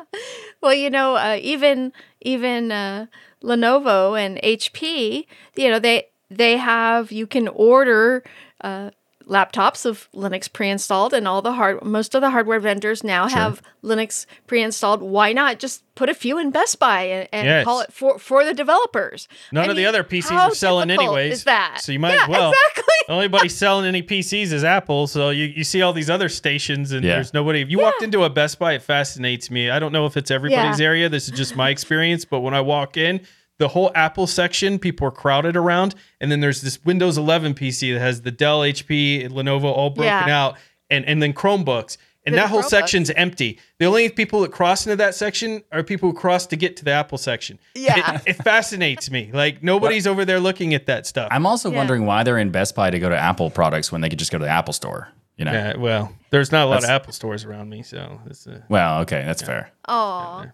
well, you know, uh, even even uh, Lenovo and HP, you know, they they have you can order uh, laptops of Linux pre-installed, and all the hard most of the hardware vendors now have Linux pre-installed. Why not just put a few in Best Buy and, and
Yes.
call it for for the developers?
None
I
of the other PCs are selling
difficult
anyways.
Is that
So you might
yeah,
as well.
exactly?
The only body selling any PCs is Apple. So you, you see all these other stations and
Yeah.
there's nobody. If you walked into a Best Buy, it fascinates me. I don't know if it's everybody's
Yeah.
area. This is just my experience. But when I walk in, the whole Apple section, people are crowded around. And then there's this Windows 11 PC that has the Dell, HP, and Lenovo all broken
Yeah.
out. And, and then Chromebooks. And
The
that whole
Chromebooks.
section's empty. The only people that cross into that section are people who cross to get to the Apple section.
Yeah.
It, it fascinates me. Like nobody's over there looking at that stuff.
I'm also
Yeah.
wondering why they're in Best Buy to go to Apple products when they could just go to the Apple store. You know?
Yeah, well, there's not a lot of Apple stores around me, so it's uh
Well, okay, that's fair.
Oh,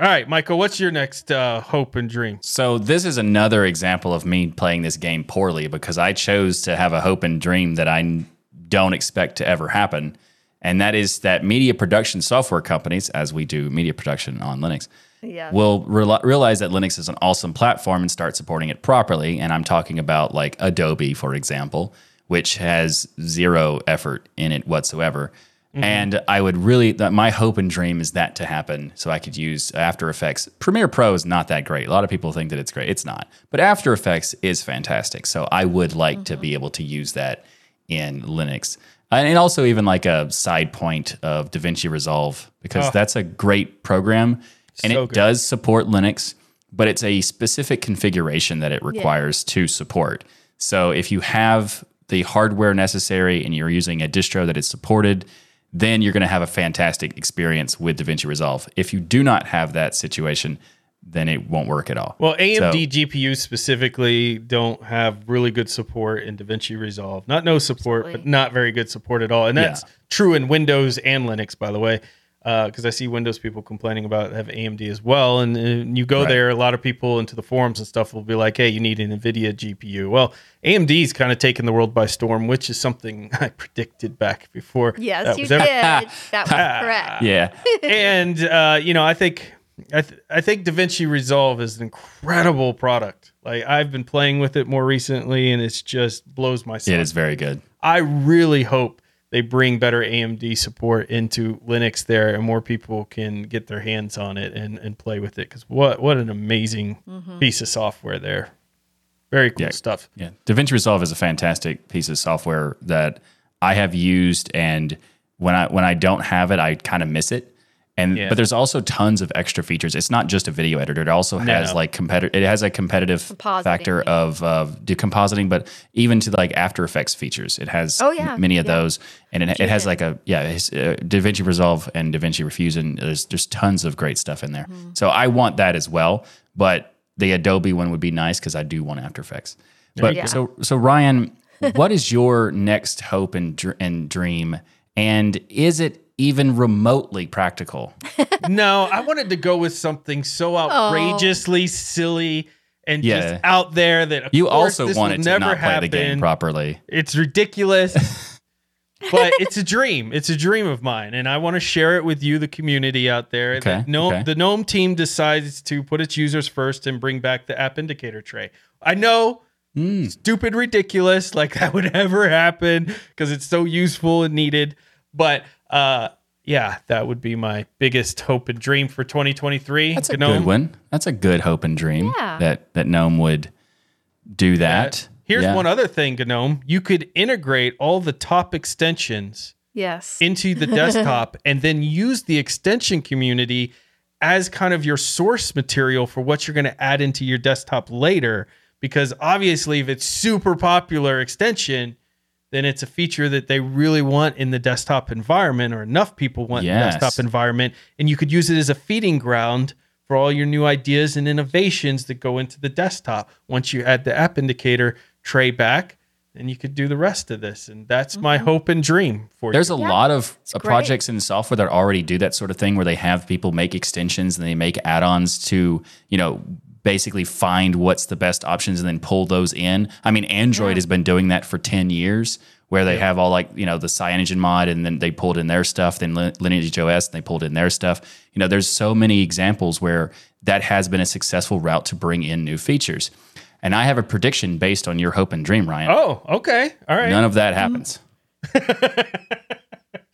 all right, Michael. What's your next uh, hope and dream?
So this is another example of me playing this game poorly because I chose to have a hope and dream that I don't expect to ever happen, and that is that media production software companies, as we do media production on Linux,
Yeah.
will reali- realize that Linux is an awesome platform and start supporting it properly. And I'm talking about like Adobe, for example, which has zero effort in it whatsoever. Mm-hmm. And I would really, my hope and dream is that to happen so I could use After Effects. Premiere Pro is not that great. A lot of people think that it's great. It's not. But After Effects is fantastic. So I would like to mm-hmm. be able to use that in Linux. And also even like a side point of DaVinci Resolve because
Oh.
that's a great program and
So
it
good.
does support Linux, but it's a specific configuration that it requires to support. So if you have the hardware necessary and you're using a distro that is supported, then you're going to have a fantastic experience with DaVinci Resolve. If you do not have that situation, then it won't work at all.
Well, AMD
So-
GPUs specifically don't have really good support in DaVinci Resolve. Not no support, but not very good support at all. And that's
Yeah.
true in Windows and Linux, by the way. Uh, because I see Windows people complaining about have AMD as well, and, and you go
Right.
there, a lot of people into the forums and stuff will be like, "Hey, you need an NVIDIA GPU." Well, AMD's kind of taken the world by storm, which is something I predicted back before.
yes,
that
you
was
did. that was ah. correct.
yeah.
and uh, you know, I think I, th- I think DaVinci Resolve is an incredible product. Like I've been playing with it more recently, and it's just blows my
It
soul.
is very good.
I really hope they bring better AMD support into Linux there, and more people can get their hands on it and, and play with it. Because what what an amazing mm-hmm. piece of software there. Very cool
Yeah.
stuff.
Yeah, DaVinci Resolve is a fantastic piece of software that I have used, and when I when I don't have it, I kind of miss it. And
Yeah.
but there's also tons of extra features. It's not just a video editor; it also has
No.
like competitive. It has a competitive
Compositing,
factor
yeah.
of of decompositing, but even to like After Effects features, it has
Oh, yeah.
m- many of
Yeah.
those, and it, it has like a yeah, it's, uh, DaVinci Resolve and DaVinci Refusion. There's there's tons of great stuff in there.
Mm-hmm.
So I want that as well, but the Adobe one would be nice because I do want After Effects. But
Yeah.
so so Ryan, what is your next hope and dr- and dream, and is it even remotely practical?
no, I wanted to go with something so outrageously silly and
Yeah.
just out there that
You also wanted to
never
not play
happen.
the game properly.
It's ridiculous. but it's a dream. It's a dream of mine, and I want to share it with you, the community out there.
Okay,
That Gnome,
okay.
The GNOME team decides to put its users first and bring back the app indicator tray. I know,
Hmm.
stupid, ridiculous, like that would ever happen because it's so useful and needed. But uh, yeah, that would be my biggest hope and dream for 2023.
That's a
GNOME.
good one. That's a good hope and dream
Yeah.
that that Gnome would do that.
Here's
Yeah.
one other thing, Gnome. You could integrate all the top extensions
Yes.
into the desktop and then use the extension community as kind of your source material for what you're going to add into your desktop later. Because obviously, if it's super popular extension, then it's a feature that they really want in the desktop environment, or enough people want in the desktop environment. And you could use it as a feeding ground for all your new ideas and innovations that go into the desktop. Once you add the app indicator tray back, then you could do the rest of this. And that's my hope and dream for
There's
you.
a lot of uh, projects in software that already do that sort of thing where they have people make extensions and they make add-ons to, you know, basically find what's the best options and then pull those in. I mean, Android has been doing that for 10 years where they have all like, you know, the CyanogenMod mod and then they pulled in their stuff, then Lin- Lineage OS and they pulled in their stuff. You know, there's so many examples where that has been a successful route to bring in new features. And I have a prediction based on your hope and dream, Ryan.
Oh, okay. All right.
None of that happens.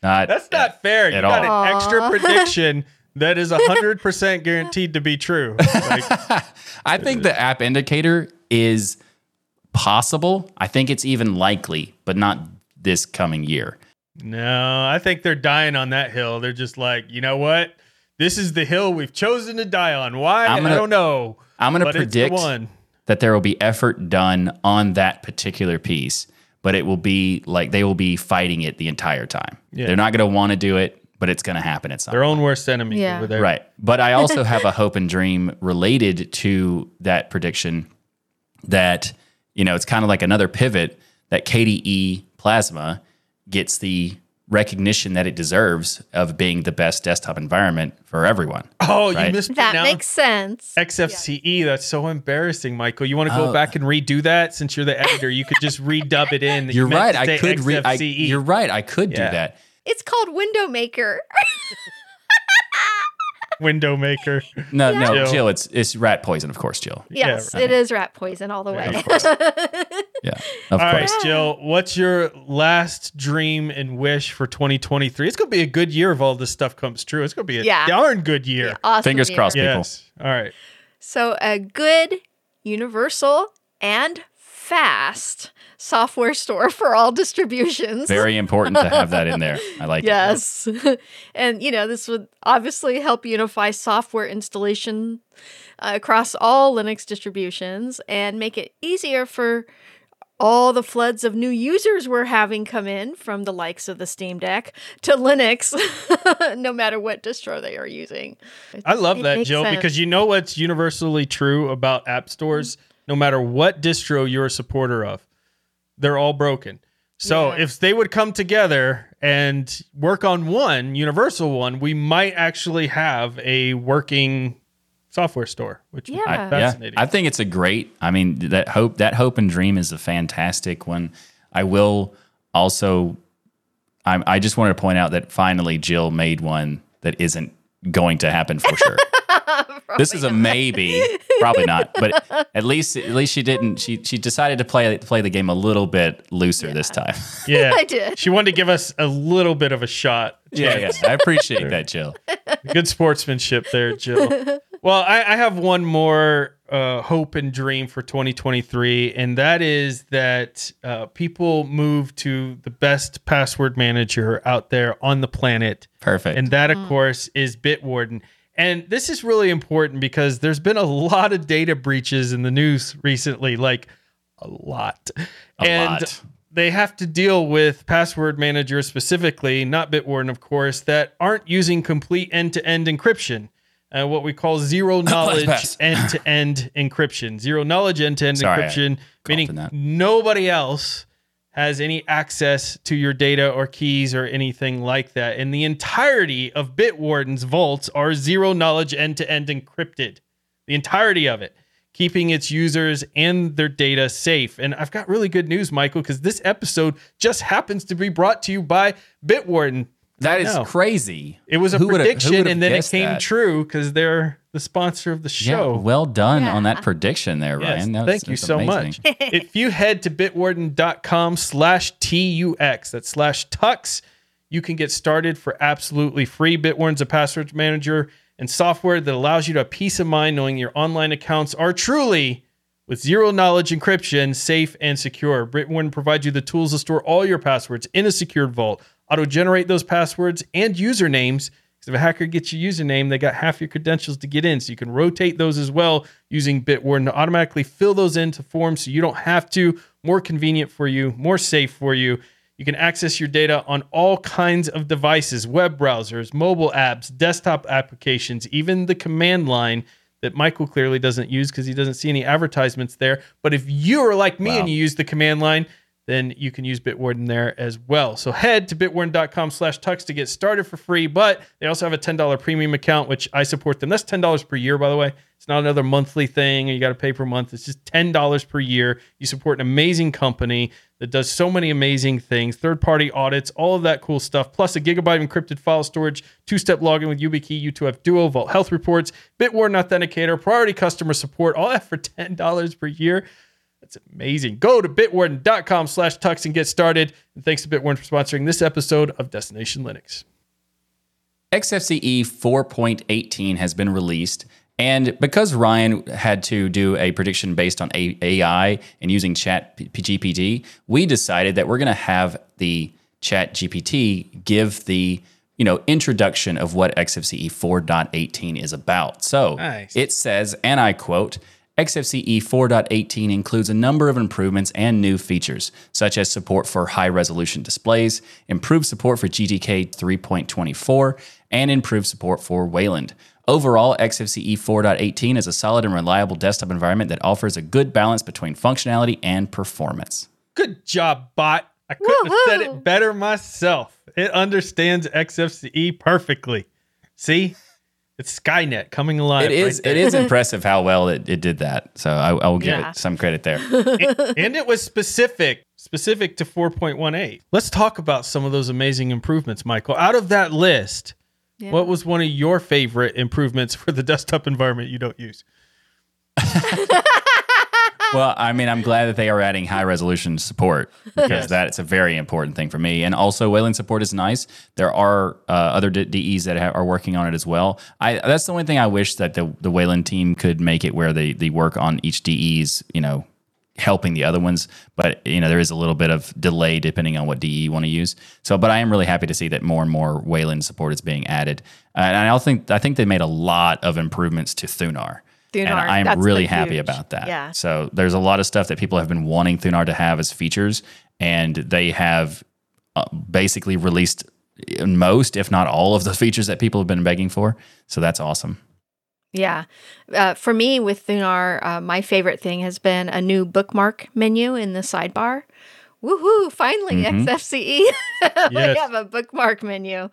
not
That's not fair. You
at
got
all.
an extra prediction that is 100% guaranteed to be true. Like,
I think the app indicator is possible. I think it's even likely, but not this coming year.
no, I think they're dying on that hill. They're just like, you know what? This is the hill we've chosen to die on. Why?
I'm
I
gonna-
don't know.
I'm going to
the
predict
one.
that there will be effort done on that particular piece, but it will be like they will be fighting it the entire time.
Yeah.
They're not going to want to do it, but it's going to happen at some
Their own worst enemy
Yeah.
over there.
Right. But I also have a hope and dream related to that prediction that, you know, it's kind of like another pivot that KDE Plasma gets the recognition that it deserves of being the best desktop environment for everyone.
Oh, you
Right.
mispronounced
that makes sense.
XFCE. E. That's so embarrassing, Michael. You want to go
Oh.
back and redo that since you're the editor? You could just redub it in. you
You're
meant
right. I could re- I, You're right. I could
Yeah.
do that.
It's called Window Maker.
window maker.
No, no,
Jill.
Jill, it's it's rat poison, of course, Jill.
yes,
right.
it is rat poison all the way.
Of course. Yeah. Of
All right,
course.
Jill, what's your last dream and wish for 2023? It's going to be a good year if all this stuff comes true. It's going to be a
Yeah.
darn good year.
Awesome
Fingers
year.
crossed. people.
Yes. All right.
So, a good, universal, and fast software store for all distributions.
Very important to have that in there. I like it.
Yes. and, you know, this would obviously help unify software installation uh, across all Linux distributions and make it easier for all the floods of new users we're having come in from the likes of the Steam Deck to Linux, no matter what distro they are using.
I love that, Jill,
sense.
because you know what's universally true about app stores? No matter what distro you're a supporter of, they're all broken. So
Yeah.
if they would come together and work on one universal one, we might actually have a working software store, which would be
Yeah.
fascinating.
Yeah, I think it's a great. I mean, that hope that hope and dream is a fantastic one. I will also. I I just wanted to point out that finally Jill made one that isn't going to happen for sure. this is a maybe, probably not, but at least at least she didn't. She she decided to play play the game a little bit looser this time.
yeah,
I did.
She wanted to give us a little bit of a shot.
yeah, yeah, I appreciate that, Jill.
Good sportsmanship there, Jill. well, I, I have one more uh, hope and dream for 2023, and that is that uh, people move to the best password manager out there on the planet.
Perfect.
And that, of course, is Bitwarden. And this is really important because there's been a lot of data breaches in the news recently, like a lot.
A
and
lot.
they have to deal with password managers specifically, not Bitwarden, of course, that aren't using complete end to end encryption. Uh, what we call zero knowledge end to end encryption. Zero knowledge end to end encryption, meaning nobody else has any access to your data or keys or anything like that. And the entirety of Bitwarden's vaults are zero knowledge end to end encrypted. The entirety of it, keeping its users and their data safe. And I've got really good news, Michael, because this episode just happens to be brought to you by Bitwarden.
that is crazy.
It was a
Who
prediction, and then it came
that?
true because they're the sponsor of the show.
Yeah, well done
Yeah.
on that prediction there,
Yes,
Ryan. That's-
thank you
that's
so
amazing.
much. if you head to bitwarden.com slash TUX, that's slash tux, you can get started for absolutely free. Bitwarden's a password manager and software that allows you to have peace of mind knowing your online accounts are truly With zero knowledge encryption, safe and secure, Bitwarden provides you the tools to store all your passwords in a secured vault, auto generate those passwords and usernames. Because if a hacker gets your username, they got half your credentials to get in. So you can rotate those as well using Bitwarden to automatically fill those into forms so you don't have to. More convenient for you, more safe for you. You can access your data on all kinds of devices web browsers, mobile apps, desktop applications, even the command line that Michael clearly doesn't use because he doesn't see any advertisements there. But if you are like me
Wow.
and you use the command line, then you can use Bitwarden there as well. So head to bitwarden.com slash tux to get started for free. But they also have a $10 premium account, which I support them. That's $10 per year, by the way. It's not another monthly thing you got to pay per month. It's just $10 per year. You support an amazing company that does so many amazing things, third party audits, all of that cool stuff, plus a gigabyte encrypted file storage, two step login with YubiKey, U2F Duo, Vault Health Reports, Bitwarden Authenticator, priority customer support, all that for $10 per year. That's amazing. Go to bitwarden.com slash tux and get started. And thanks to Bitwarden for sponsoring this episode of Destination Linux.
XFCE 4.18 has been released. And because Ryan had to do a prediction based on AI and using ChatGPT, we decided that we're going to have the ChatGPT give the you know introduction of what XFCE 4.18 is about. So
Nice.
it says, and I quote, XFCE 4.18 includes a number of improvements and new features, such as support for high resolution displays, improved support for GTK 3.24, and improved support for Wayland. Overall, XFCE 4.18 is a solid and reliable desktop environment that offers a good balance between functionality and performance.
Good job, bot. I couldn't have said it better myself. It understands XFCE perfectly. See? It's Skynet coming alive.
It is
right
it is impressive how well it, it did that. So I, I will give
Yeah.
it some credit there.
there. and it was specific, specific to 4.18. Let's talk about some of those amazing improvements, Michael. Out of that list,
Yeah.
what was one of your favorite improvements for the desktop environment you don't use?
Well, I mean, I'm glad that they are adding high resolution support because
Yes.
that's a very important thing for me. And also, Wayland support is nice. There are uh, other D- DEs that ha- are working on it as well. I that's the only thing I wish that the the Wayland team could make it where they they work on each DE's, you know, helping the other ones. But you know, there is a little bit of delay depending on what DE you want to use. So, but I am really happy to see that more and more Wayland support is being added. Uh, and I also think I think they made a lot of improvements to Thunar. And I'm
that's
really happy
huge-
about that.
yeah.
So there's a lot of stuff that people have been wanting Thunar to have as features, and they have uh, basically released most, if not all, of the features that people have been begging for. So that's awesome.
Yeah. Uh, for me, with Thunar, uh, my favorite thing has been a new bookmark menu in the sidebar. Woohoo! Finally,
Mhm.
XFCE.
Yes.
have a bookmark menu.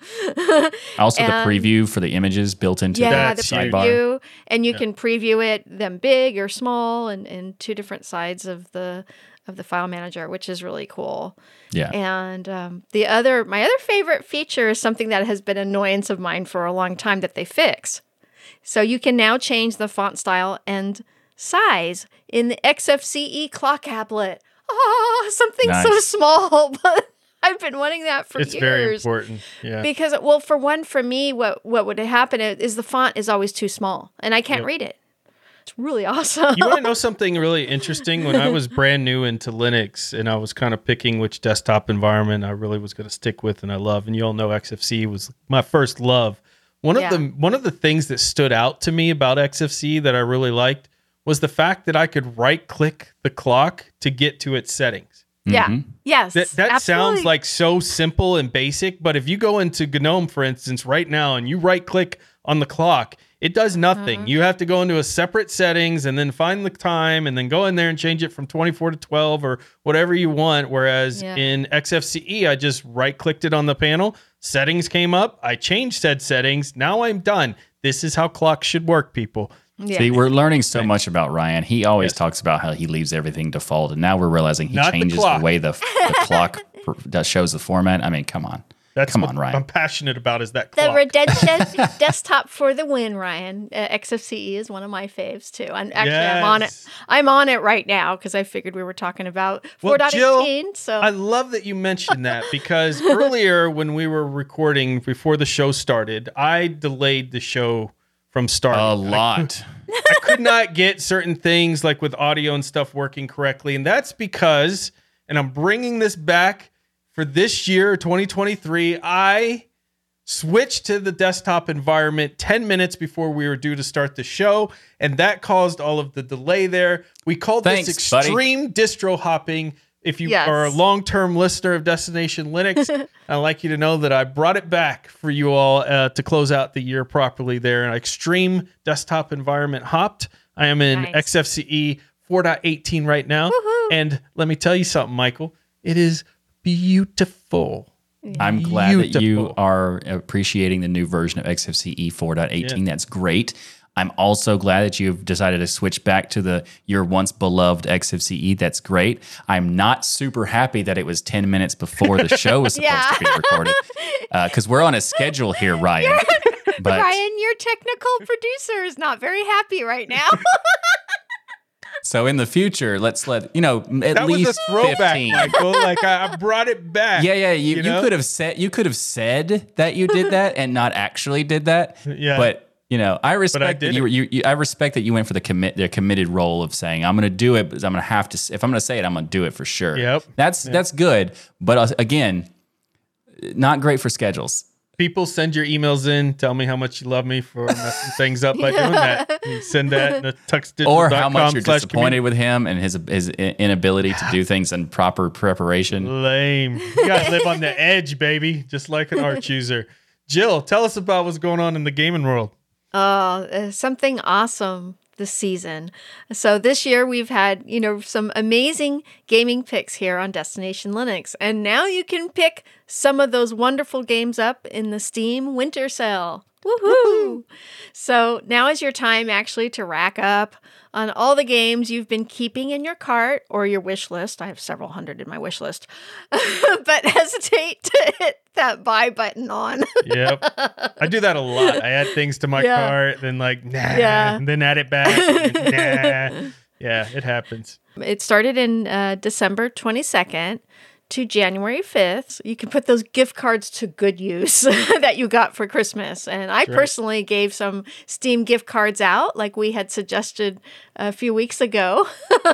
Also, the preview for the images built into
yeah,
the
the
sidebar.
preview, and you
Yeah.
can preview it them big or small, and, and two different sides of the of the file manager, which is really cool.
Yeah.
And um, the other, my other favorite feature is something that has been annoyance of mine for a long time that they fix. So you can now change the font style and size in the XFCE clock applet. Oh, something so small, but I've been wanting that for
it's
years.
very important. Yeah.
Because, well, for one, for me, what what would happen is the font is always too small, and I can't
Yep.
read it. It's really awesome.
you want to know something really interesting? When I was brand new into Linux and I was kind of picking which desktop environment I really was going to stick with and I love, and you all know XFC was my first love. One of the one of the things that stood out to me about XFC that I really liked was the fact that I could right click the clock to get to its settings.
yeah.
Mhm.
Yes.
That, that sounds like so simple and basic, but if you go into GNOME, for instance, right now and you right click on the clock, it does nothing.
Mm-hmm.
You have to go into a separate settings and then find the time and then go in there and change it from 24 to 12 or whatever you want. Whereas
Yeah.
in XFCE, I just right clicked it on the panel, settings came up, I changed said settings. Now I'm done. This is how clocks should work, people.
Yeah.
See, we're learning so much about Ryan. He always
Yes.
talks about how he leaves everything default, and now we're realizing he
Not
changes the,
clock.
way the, the clock that shows the format. I mean, come on.
That's
Come
what
on, Ryan.
I'm passionate about is that
The
clock.
redemption desktop for the win, Ryan. Uh, XFCE is one of my faves too. And actually, I'm on it. I'm on it right now because I figured we were talking about
Well,
4.18.
Jill,
so
I love that you mentioned that because earlier when we were recording before the show started, I delayed the show from starting.
A lot.
I could not get certain things like with audio and stuff working correctly. And that's because, and I'm bringing this back for this year, 2023, I switched to the desktop environment 10 minutes before we were due to start the show. And that caused all of the delay there. We called
Thanks,
this
buddy.
extreme distro hopping. If you
Yes.
are a long term listener of Destination Linux, I'd like you to know that I brought it back for you all uh, to close out the year properly there. An extreme desktop environment hopped. I am in
Nice.
XFCE 4.18 right now. And let me tell you something, Michael. It is beautiful.
I'm glad that you are appreciating the new version of XFCE 4.18. That's great. I'm also glad that you've decided to switch back to the your once beloved XFCE. That's great. I'm not super happy that it was 10 minutes before the show was supposed to be recorded uh, because we're on a schedule here, Ryan. But
Ryan, your technical producer is not very happy right now.
so in the future, let's let you know at
That was
least
a throwback,
15.
Michael. Like I, I brought it back.
Yeah, yeah. You, you,
know?
could have said you could have said that you did that and not actually did that.
Yeah.
But you know, I respect
did
that you, you, you. I respect that you went for the commit the committed role of saying I'm going to do it, but I'm going to have to. If I'm going to say it, I'm going to do it for sure.
Yep.
That's that's good. But uh, again, not great for schedules.
People send your emails in, tell me how much you love me for messing things up by doing that. You send that in the tuxdigital.com
Or how much you're
slash
disappointed with him and his his inability to do things in proper preparation.
Lame. You gotta live on the edge, baby, just like an Arch user. Jill, tell us about what's going on in the gaming world.
Oh, uh, something awesome this season. So this year we've had, you know, some amazing gaming picks here on Destination Linux. And now you can pick some of those wonderful games up in the Steam Winter Sale. Woohoo! So now is your time actually to rack up on all the games you've been keeping in your cart or your wish list. I have several hundred in my wish list, but hesitate to hit that buy button on.
Yep. I do that a lot. I add things to my
Yeah.
cart, then like, nah,
Yeah.
and then add it back. nah. Yeah, it happens.
It started in uh, December 22nd to January 5th. You can put those gift cards to good use that you got for Christmas. And I personally gave some Steam gift cards out, like we had suggested a few weeks ago.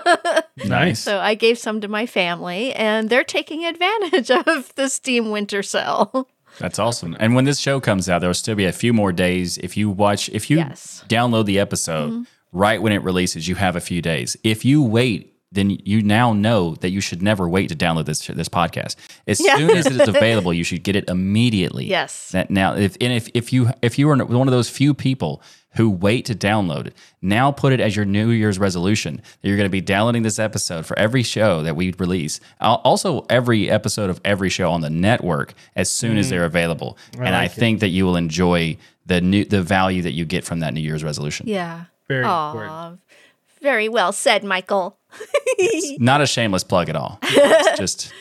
Nice.
So I gave some to my family, and they're taking advantage of the Steam winter sale.
That's awesome. And when this show comes out, there will still be a few more days. If you watch, if you
Yes.
download the episode mm-hmm. right when it releases, you have a few days. If you wait, then you now know that you should never wait to download this this podcast. As
Yeah.
soon as it is available, you should get it immediately.
Yes.
That now, if and if if you if you are one of those few people who wait to download it, now put it as your New Year's resolution that you're going to be downloading this episode for every show that we release. Also, every episode of every show on the network as soon as mm-hmm. they're available. and I
like it.
think that you will enjoy the new the value that you get from that New Year's resolution.
Yeah.
Very
Aw,
important.
Very well said, Michael.
Not a shameless plug at all. It's just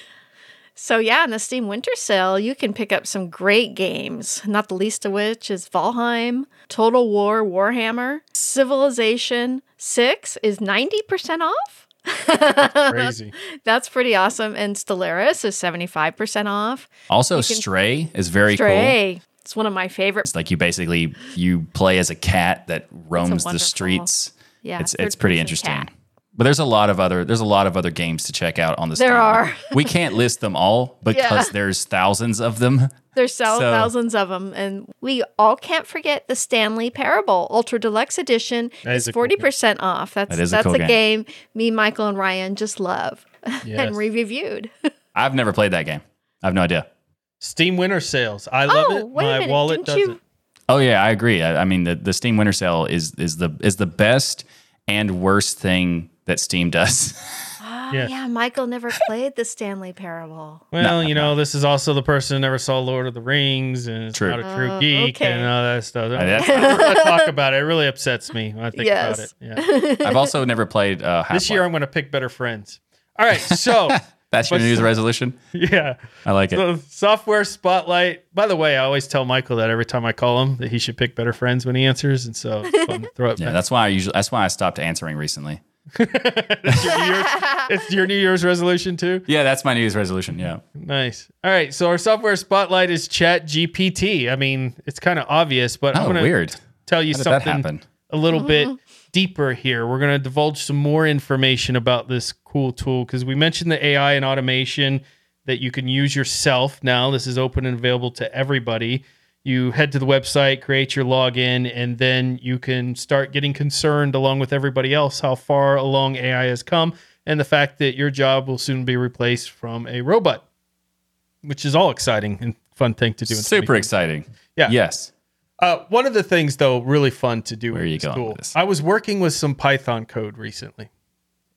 So yeah, in the Steam Winter Sale, you can pick up some great games, not the least of which is Valheim, Total War Warhammer, Civilization 6 is 90% off.
Crazy.
That's pretty awesome. And Stellaris is 75% off.
also Stray is very cool.
Stray, it's one of my favorite.
It's like you basically you play as a cat that roams the streets.
Yeah,
it's it's pretty interesting.
cat.
But there's a lot of other there's a lot of other games to check out on the
There
Steam.
are.
we can't list them all because
Yeah.
there's thousands of them.
There's so,
So-
thousands of them. And we all can't forget the Stanley Parable Ultra Deluxe Edition
That
is
is a cool
40% off. That's,
That is a cool
a
game.
game me, Michael, and Ryan just love
Yes.
and re-reviewed.
I've never played that game. I have no idea.
Steam winter sales. I love
Oh,
it.
wait
My
minute,
wallet
didn't you-
doesn't.
Oh yeah, I agree. I, I mean the, the Steam Winter Sale is is the is the best and worst thing that Steam does.
Oh,
Yes.
yeah, Michael never played the Stanley Parable.
Well, you know, this is also the person who never saw Lord of the Rings and is
True.
not a true
Oh,
geek
okay.
and all that stuff.
That's-
I talk about it. It really upsets me when I think
Yes.
about it. Yeah.
I've also never played uh, Half-Life.
This year, I'm going to pick better friends. All right. So,
That's your
but-
New Year's resolution.
yeah.
I like it.
So, software spotlight. By the way, I always tell Michael that every time I call him that he should pick better friends when he answers. And so, it's fun to throw it
Yeah,
back.
that's why I usually that's why I stopped answering recently.
It's your, New Year's, it's your New Year's resolution, too.
Yeah, that's my New Year's resolution. Yeah.
Nice. All right. So, our software spotlight is ChatGPT. I mean, it's kind of obvious, but I'm
Oh,
gonna,
weird.
tell you
How did that
something
happen?
a little bit mm-hmm. Deeper here. We're going to divulge some more information about this cool tool because we mentioned the AI and automation that you can use yourself now. This is open and available to everybody. You head to the website, create your login, and then you can start getting concerned along with everybody else how far along AI has come and the fact that your job will soon be replaced from a robot, which is all exciting and fun thing to do.
Super exciting.
Yeah.
Yes.
Uh, one of the things, though, really fun to do.
Where are you going this?
I was working with some Python code recently,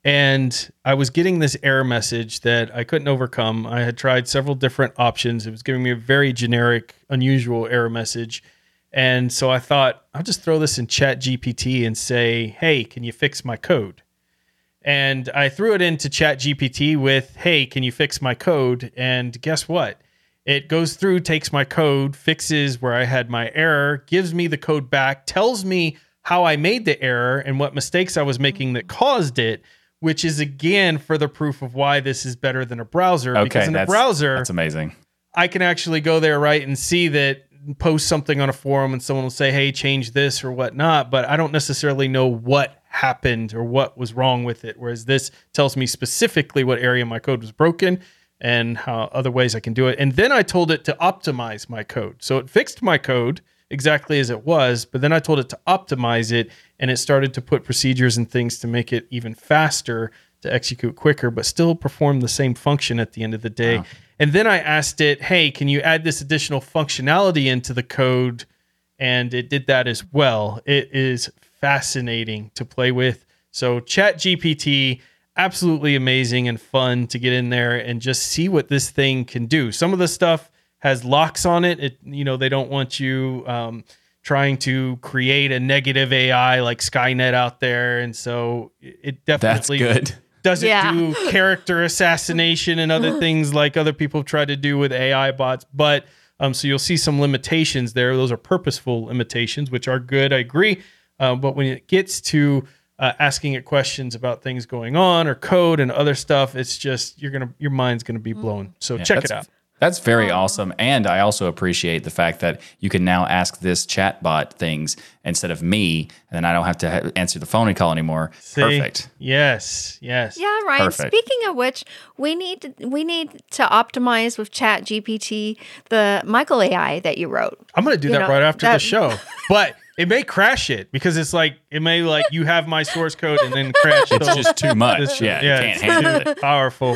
and I was getting this error message that I couldn't overcome. I had tried several different options. It was giving me a very generic, unusual error message, and so I thought I'll just throw this in ChatGPT and say, "Hey, can you fix my code?" And I threw it into ChatGPT with, "Hey, can you fix my code?" And guess what? It goes through, takes my code, fixes where I had my error, gives me the code back, tells me how I made the error and what mistakes I was making that mm-hmm. caused it, which is again further proof of why this is better than a browser.
Okay.
because in a browser,
That's amazing.
I can actually go there, right, and see that post something on a forum and someone will say, hey, change this or whatnot, but I don't necessarily know what happened or what was wrong with it. Whereas this tells me specifically what area my code was broken and how other ways I can do it. And then I told it to optimize my code. So it fixed my code exactly as it was, but then I told it to optimize it and it started to put procedures and things to make it even faster to execute quicker, but still perform the same function at the end of the day. And then I asked it, hey, can you add this additional functionality into the code? And it did that as well. It is fascinating to play with. So, ChatGPT, absolutely amazing and fun to get in there and just see what this thing can do. Some of the stuff has locks on it. It you know they don't want you um, trying to create a negative AI like Skynet out there, and so it
That's
definitely
good.
doesn't
Yeah.
do character assassination and other things like other people try to do with AI bots. But um, so you'll see some limitations there. Those are purposeful limitations, which are good. I agree. Uh, but when it gets to uh, asking it questions about things going on or code and other stuff, it's just you're gonna your mind's gonna be blown. So check it out.
That's very awesome. And I also appreciate the fact that you can now ask this chatbot things instead of me, and then I don't have to ha- answer the phone and call anymore.
See?
Perfect.
Yes. Yes.
Yeah, Ryan.
Perfect.
Speaking of which, we need to, we need to optimize with ChatGPT the Michael AI that you wrote.
I'm gonna do
You
that
know,
right after the show. But it may crash it because it's like it may like you have my source code and then crash.
It's just too much.
It's-
yeah,
yeah,
you can't handle it.
powerful.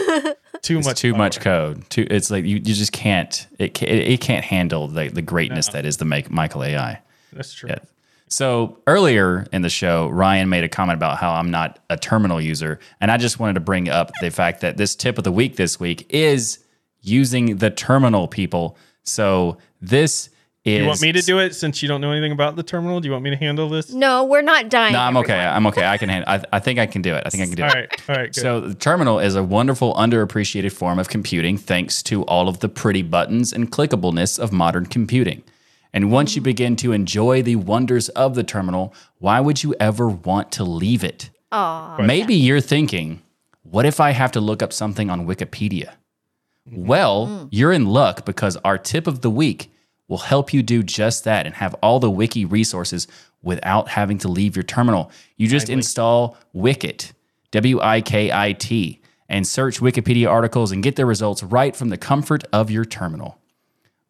Too
It's
much.
too
power.
much code. Too, it's like you, you just can't. It can't, it can't handle the, the greatness that is the make Michael AI.
That's true.
Yeah. So earlier in the show, Ryan made a comment about how I'm not a terminal user, and I just wanted to bring up the fact that this tip of the week this week is using the terminal. People. So this is.
You want me to do it since you don't know anything about the terminal? Do you want me to handle this?
No, we're not dying.
No, I'm okay. I'm okay. I can handle. I, I think I can do it. I think I can do
All
it.
right. All right. Good.
So the terminal is a wonderful, underappreciated form of computing thanks to all of the pretty buttons and clickableness of modern computing. And once you begin to enjoy the wonders of the terminal, why would you ever want to leave it? Aww. Maybe you're thinking, what if I have to look up something on Wikipedia? Well, mm. you're in luck because our tip of the week will help you do just that and have all the wiki resources without having to leave your terminal. You just install Wikit, W I K I T, and search Wikipedia articles and get the results right from the comfort of your terminal.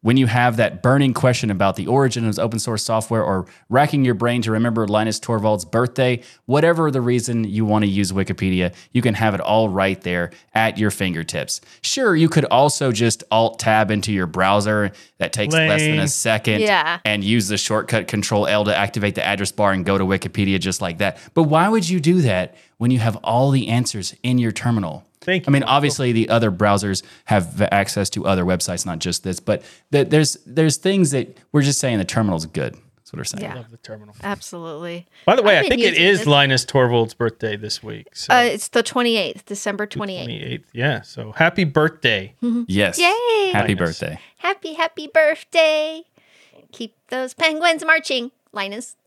When you have that burning question about the origin of open source software or racking your brain to remember Linus Torvalds' birthday, whatever the reason you want to use Wikipedia, you can have it all right there at your fingertips. Sure, you could also just alt tab into your browser that takes less than a second
Yeah.
and use the shortcut control L to activate the address bar and go to Wikipedia just like that. But why would you do that when you have all the answers in your terminal?
Thank
I mean,
you.
obviously, the other browsers have access to other websites, not just this. But th- there's there's things that we're just saying the terminal's good. That's what we're saying.
Yeah.
Love the terminal.
Absolutely.
By the way,
I've
I think it
using
is
this.
Linus Torvalds' birthday this week. So
Uh, it's the 28th, December 28th.
28th. Yeah. So happy birthday.
Yes.
Yay.
Happy
Linus.
birthday.
Happy, happy birthday. Keep those penguins marching, Linus.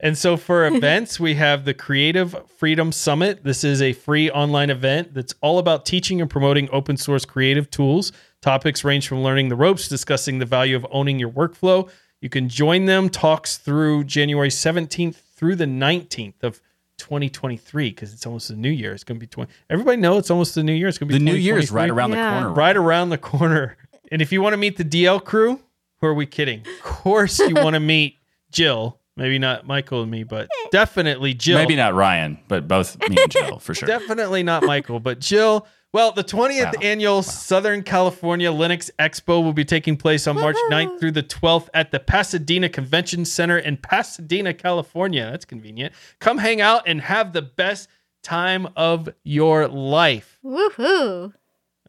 And so for events, we have the Creative Freedom Summit. This is a free online event that's all about teaching and promoting open source creative tools. Topics range from learning the ropes, discussing the value of owning your workflow. You can join them. Talks through January 17th through the 19th of 2023 because it's almost the new year. It's going to be 20. Everybody know it's almost the new year. It's going to be The
new year is right around
Yeah.
the corner.
right around the corner. And if you want to meet the DL crew, who are we kidding? Of course, you want to meet Jill. Maybe not Michael and me, but eh. definitely Jill.
Maybe not Ryan, but both me and Jill for sure.
Definitely not Michael, but Jill. Well, the 20th
Wow.
annual Southern California Linux Expo will be taking place on March 9th through the 12th at the Pasadena Convention Center in Pasadena, California. That's convenient. Come hang out and have the best time of your life.
Woohoo!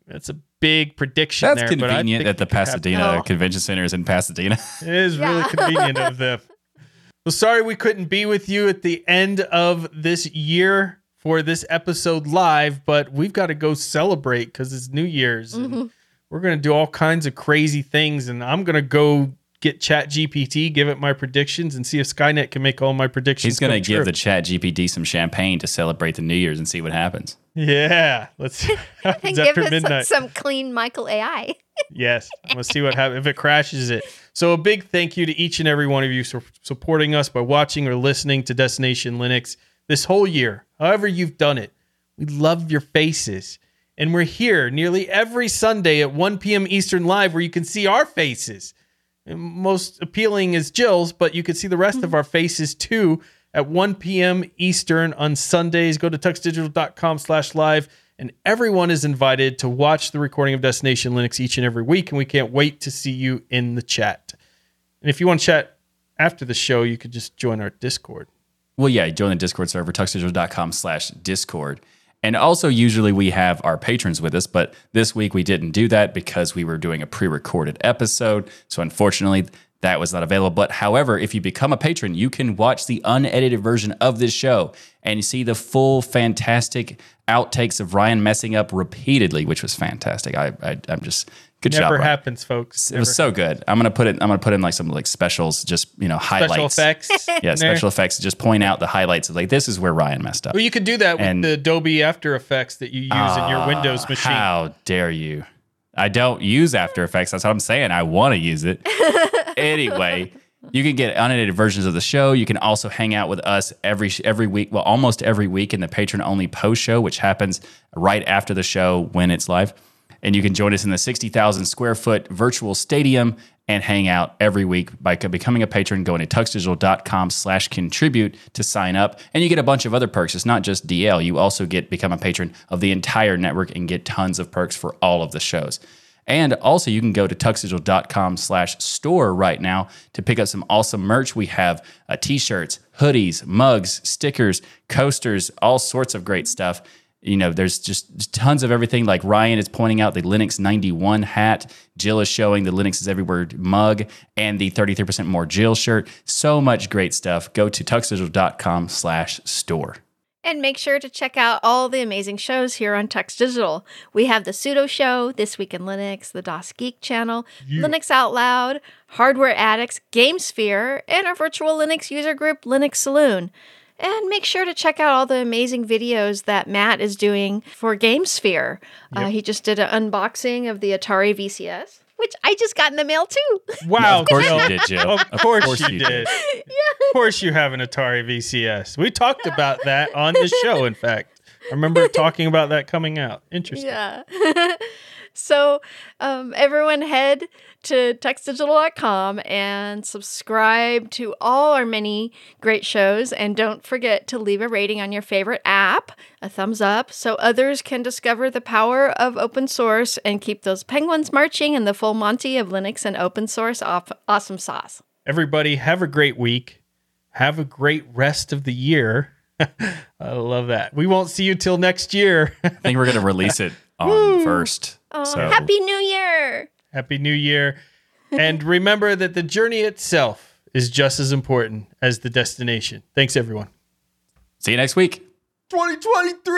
That's a big prediction
That's
there. but I
convenient
think
that the
it could happen.
Pasadena
Oh.
Convention Center is in Pasadena.
It is really convenient of them. Well, sorry we couldn't be with you at the end of this year for this episode live, but we've got to go celebrate because it's New Year's. And mm-hmm. we're going to do all kinds of crazy things. And I'm going to go get ChatGPT, give it my predictions, and see if Skynet can make all my predictions.
He's going to give the ChatGPT some champagne to celebrate the New Year's and see what happens.
Yeah. Let's
And give us some,
midnight.
some clean Michael AI.
Yes, let's see what happens if it crashes it. So a big thank you to each and every one of you for supporting us by watching or listening to Destination Linux this whole year. However you've done it, we love your faces, and we're here nearly every Sunday at 1 p.m. Eastern Live, where you can see our faces. And most appealing is Jill's, but you can see the rest of our faces too at 1 p.m. Eastern on Sundays. Go to tuxdigital.com slash live, and everyone is invited to watch the recording of Destination Linux each and every week, and we can't wait to see you in the chat. And if you want to chat after the show, you could just join our Discord.
Well, yeah, join the Discord server, tuxdigital.com slash Discord. And also, usually we have our patrons with us, but this week we didn't do that because we were doing a pre recorded episode. So, unfortunately, that was not available. But however, if you become a patron, you can watch the unedited version of this show and see the full, fantastic outtakes of Ryan messing up repeatedly, which was fantastic. I, I I'm just good job.
Never happens, folks.
It was so good. I'm gonna put it. I'm gonna put in like some like specials, just you know highlights.
special effects.
Yeah,
in there.
special effects. Just point out the highlights of like this is where Ryan messed up.
Well, you could do that with the Adobe After Effects that you use in your Windows ah, machine.
How dare you? I don't use After Effects. That's what I'm saying. I want to use it. anyway, you can get unedited versions of the show. You can also hang out with us every every week. Well, almost every week in the patron only post show, which happens right after the show when it's live. And you can join us in the 60,000 square foot virtual stadium and hang out every week by becoming a patron, going to tuxdigital.com slash contribute to sign up. And you get a bunch of other perks. It's not just DL. You also get become a patron of the entire network and get tons of perks for all of the shows. And also, you can go to tuxdigital.com slash store right now to pick up some awesome merch. We have uh, t-shirts, hoodies, mugs, stickers, coasters, all sorts of great stuff. You know, there's just tons of everything. Like Ryan is pointing out the Linux 91 hat. Jill is showing the Linux is Everywhere mug and the 33% more Jill shirt. So much great stuff. Go to tuxdigital.com slash store.
And make sure to check out all the amazing shows here on Tux Digital. We have the Sudo Show, This Week in Linux, the DasGeek Channel, Linux Out Loud, Hardware Addicts, GameSphere, and our virtual Linux user group, Linux Saloon. And make sure to check out all the amazing videos that Matt is doing for GameSphere. Uh, he just did an unboxing of the Atari VCS, which I just got in the mail too.
Wow,
Of course you did, Jill.
Of course, you, did. Yeah, Of course you have an Atari VCS. We talked about that on the show, in fact. I remember talking about that coming out. Interesting.
Yeah. so um, everyone head to tuxdigital.com and subscribe to all our many great shows. And don't forget to leave a rating on your favorite app, a thumbs up, so others can discover the power of open source and keep those penguins marching in the full Monty of Linux and open source off- awesome sauce.
Everybody, have a great week. Have a great rest of the year. I love that. We won't see you till next year.
I think we're going to release it on first.
Oh,
so
Happy New Year!
Happy New Year. And remember that the journey itself is just as important as the destination. Thanks, everyone.
see you next week.
2023!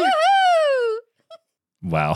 Woo!
Wow.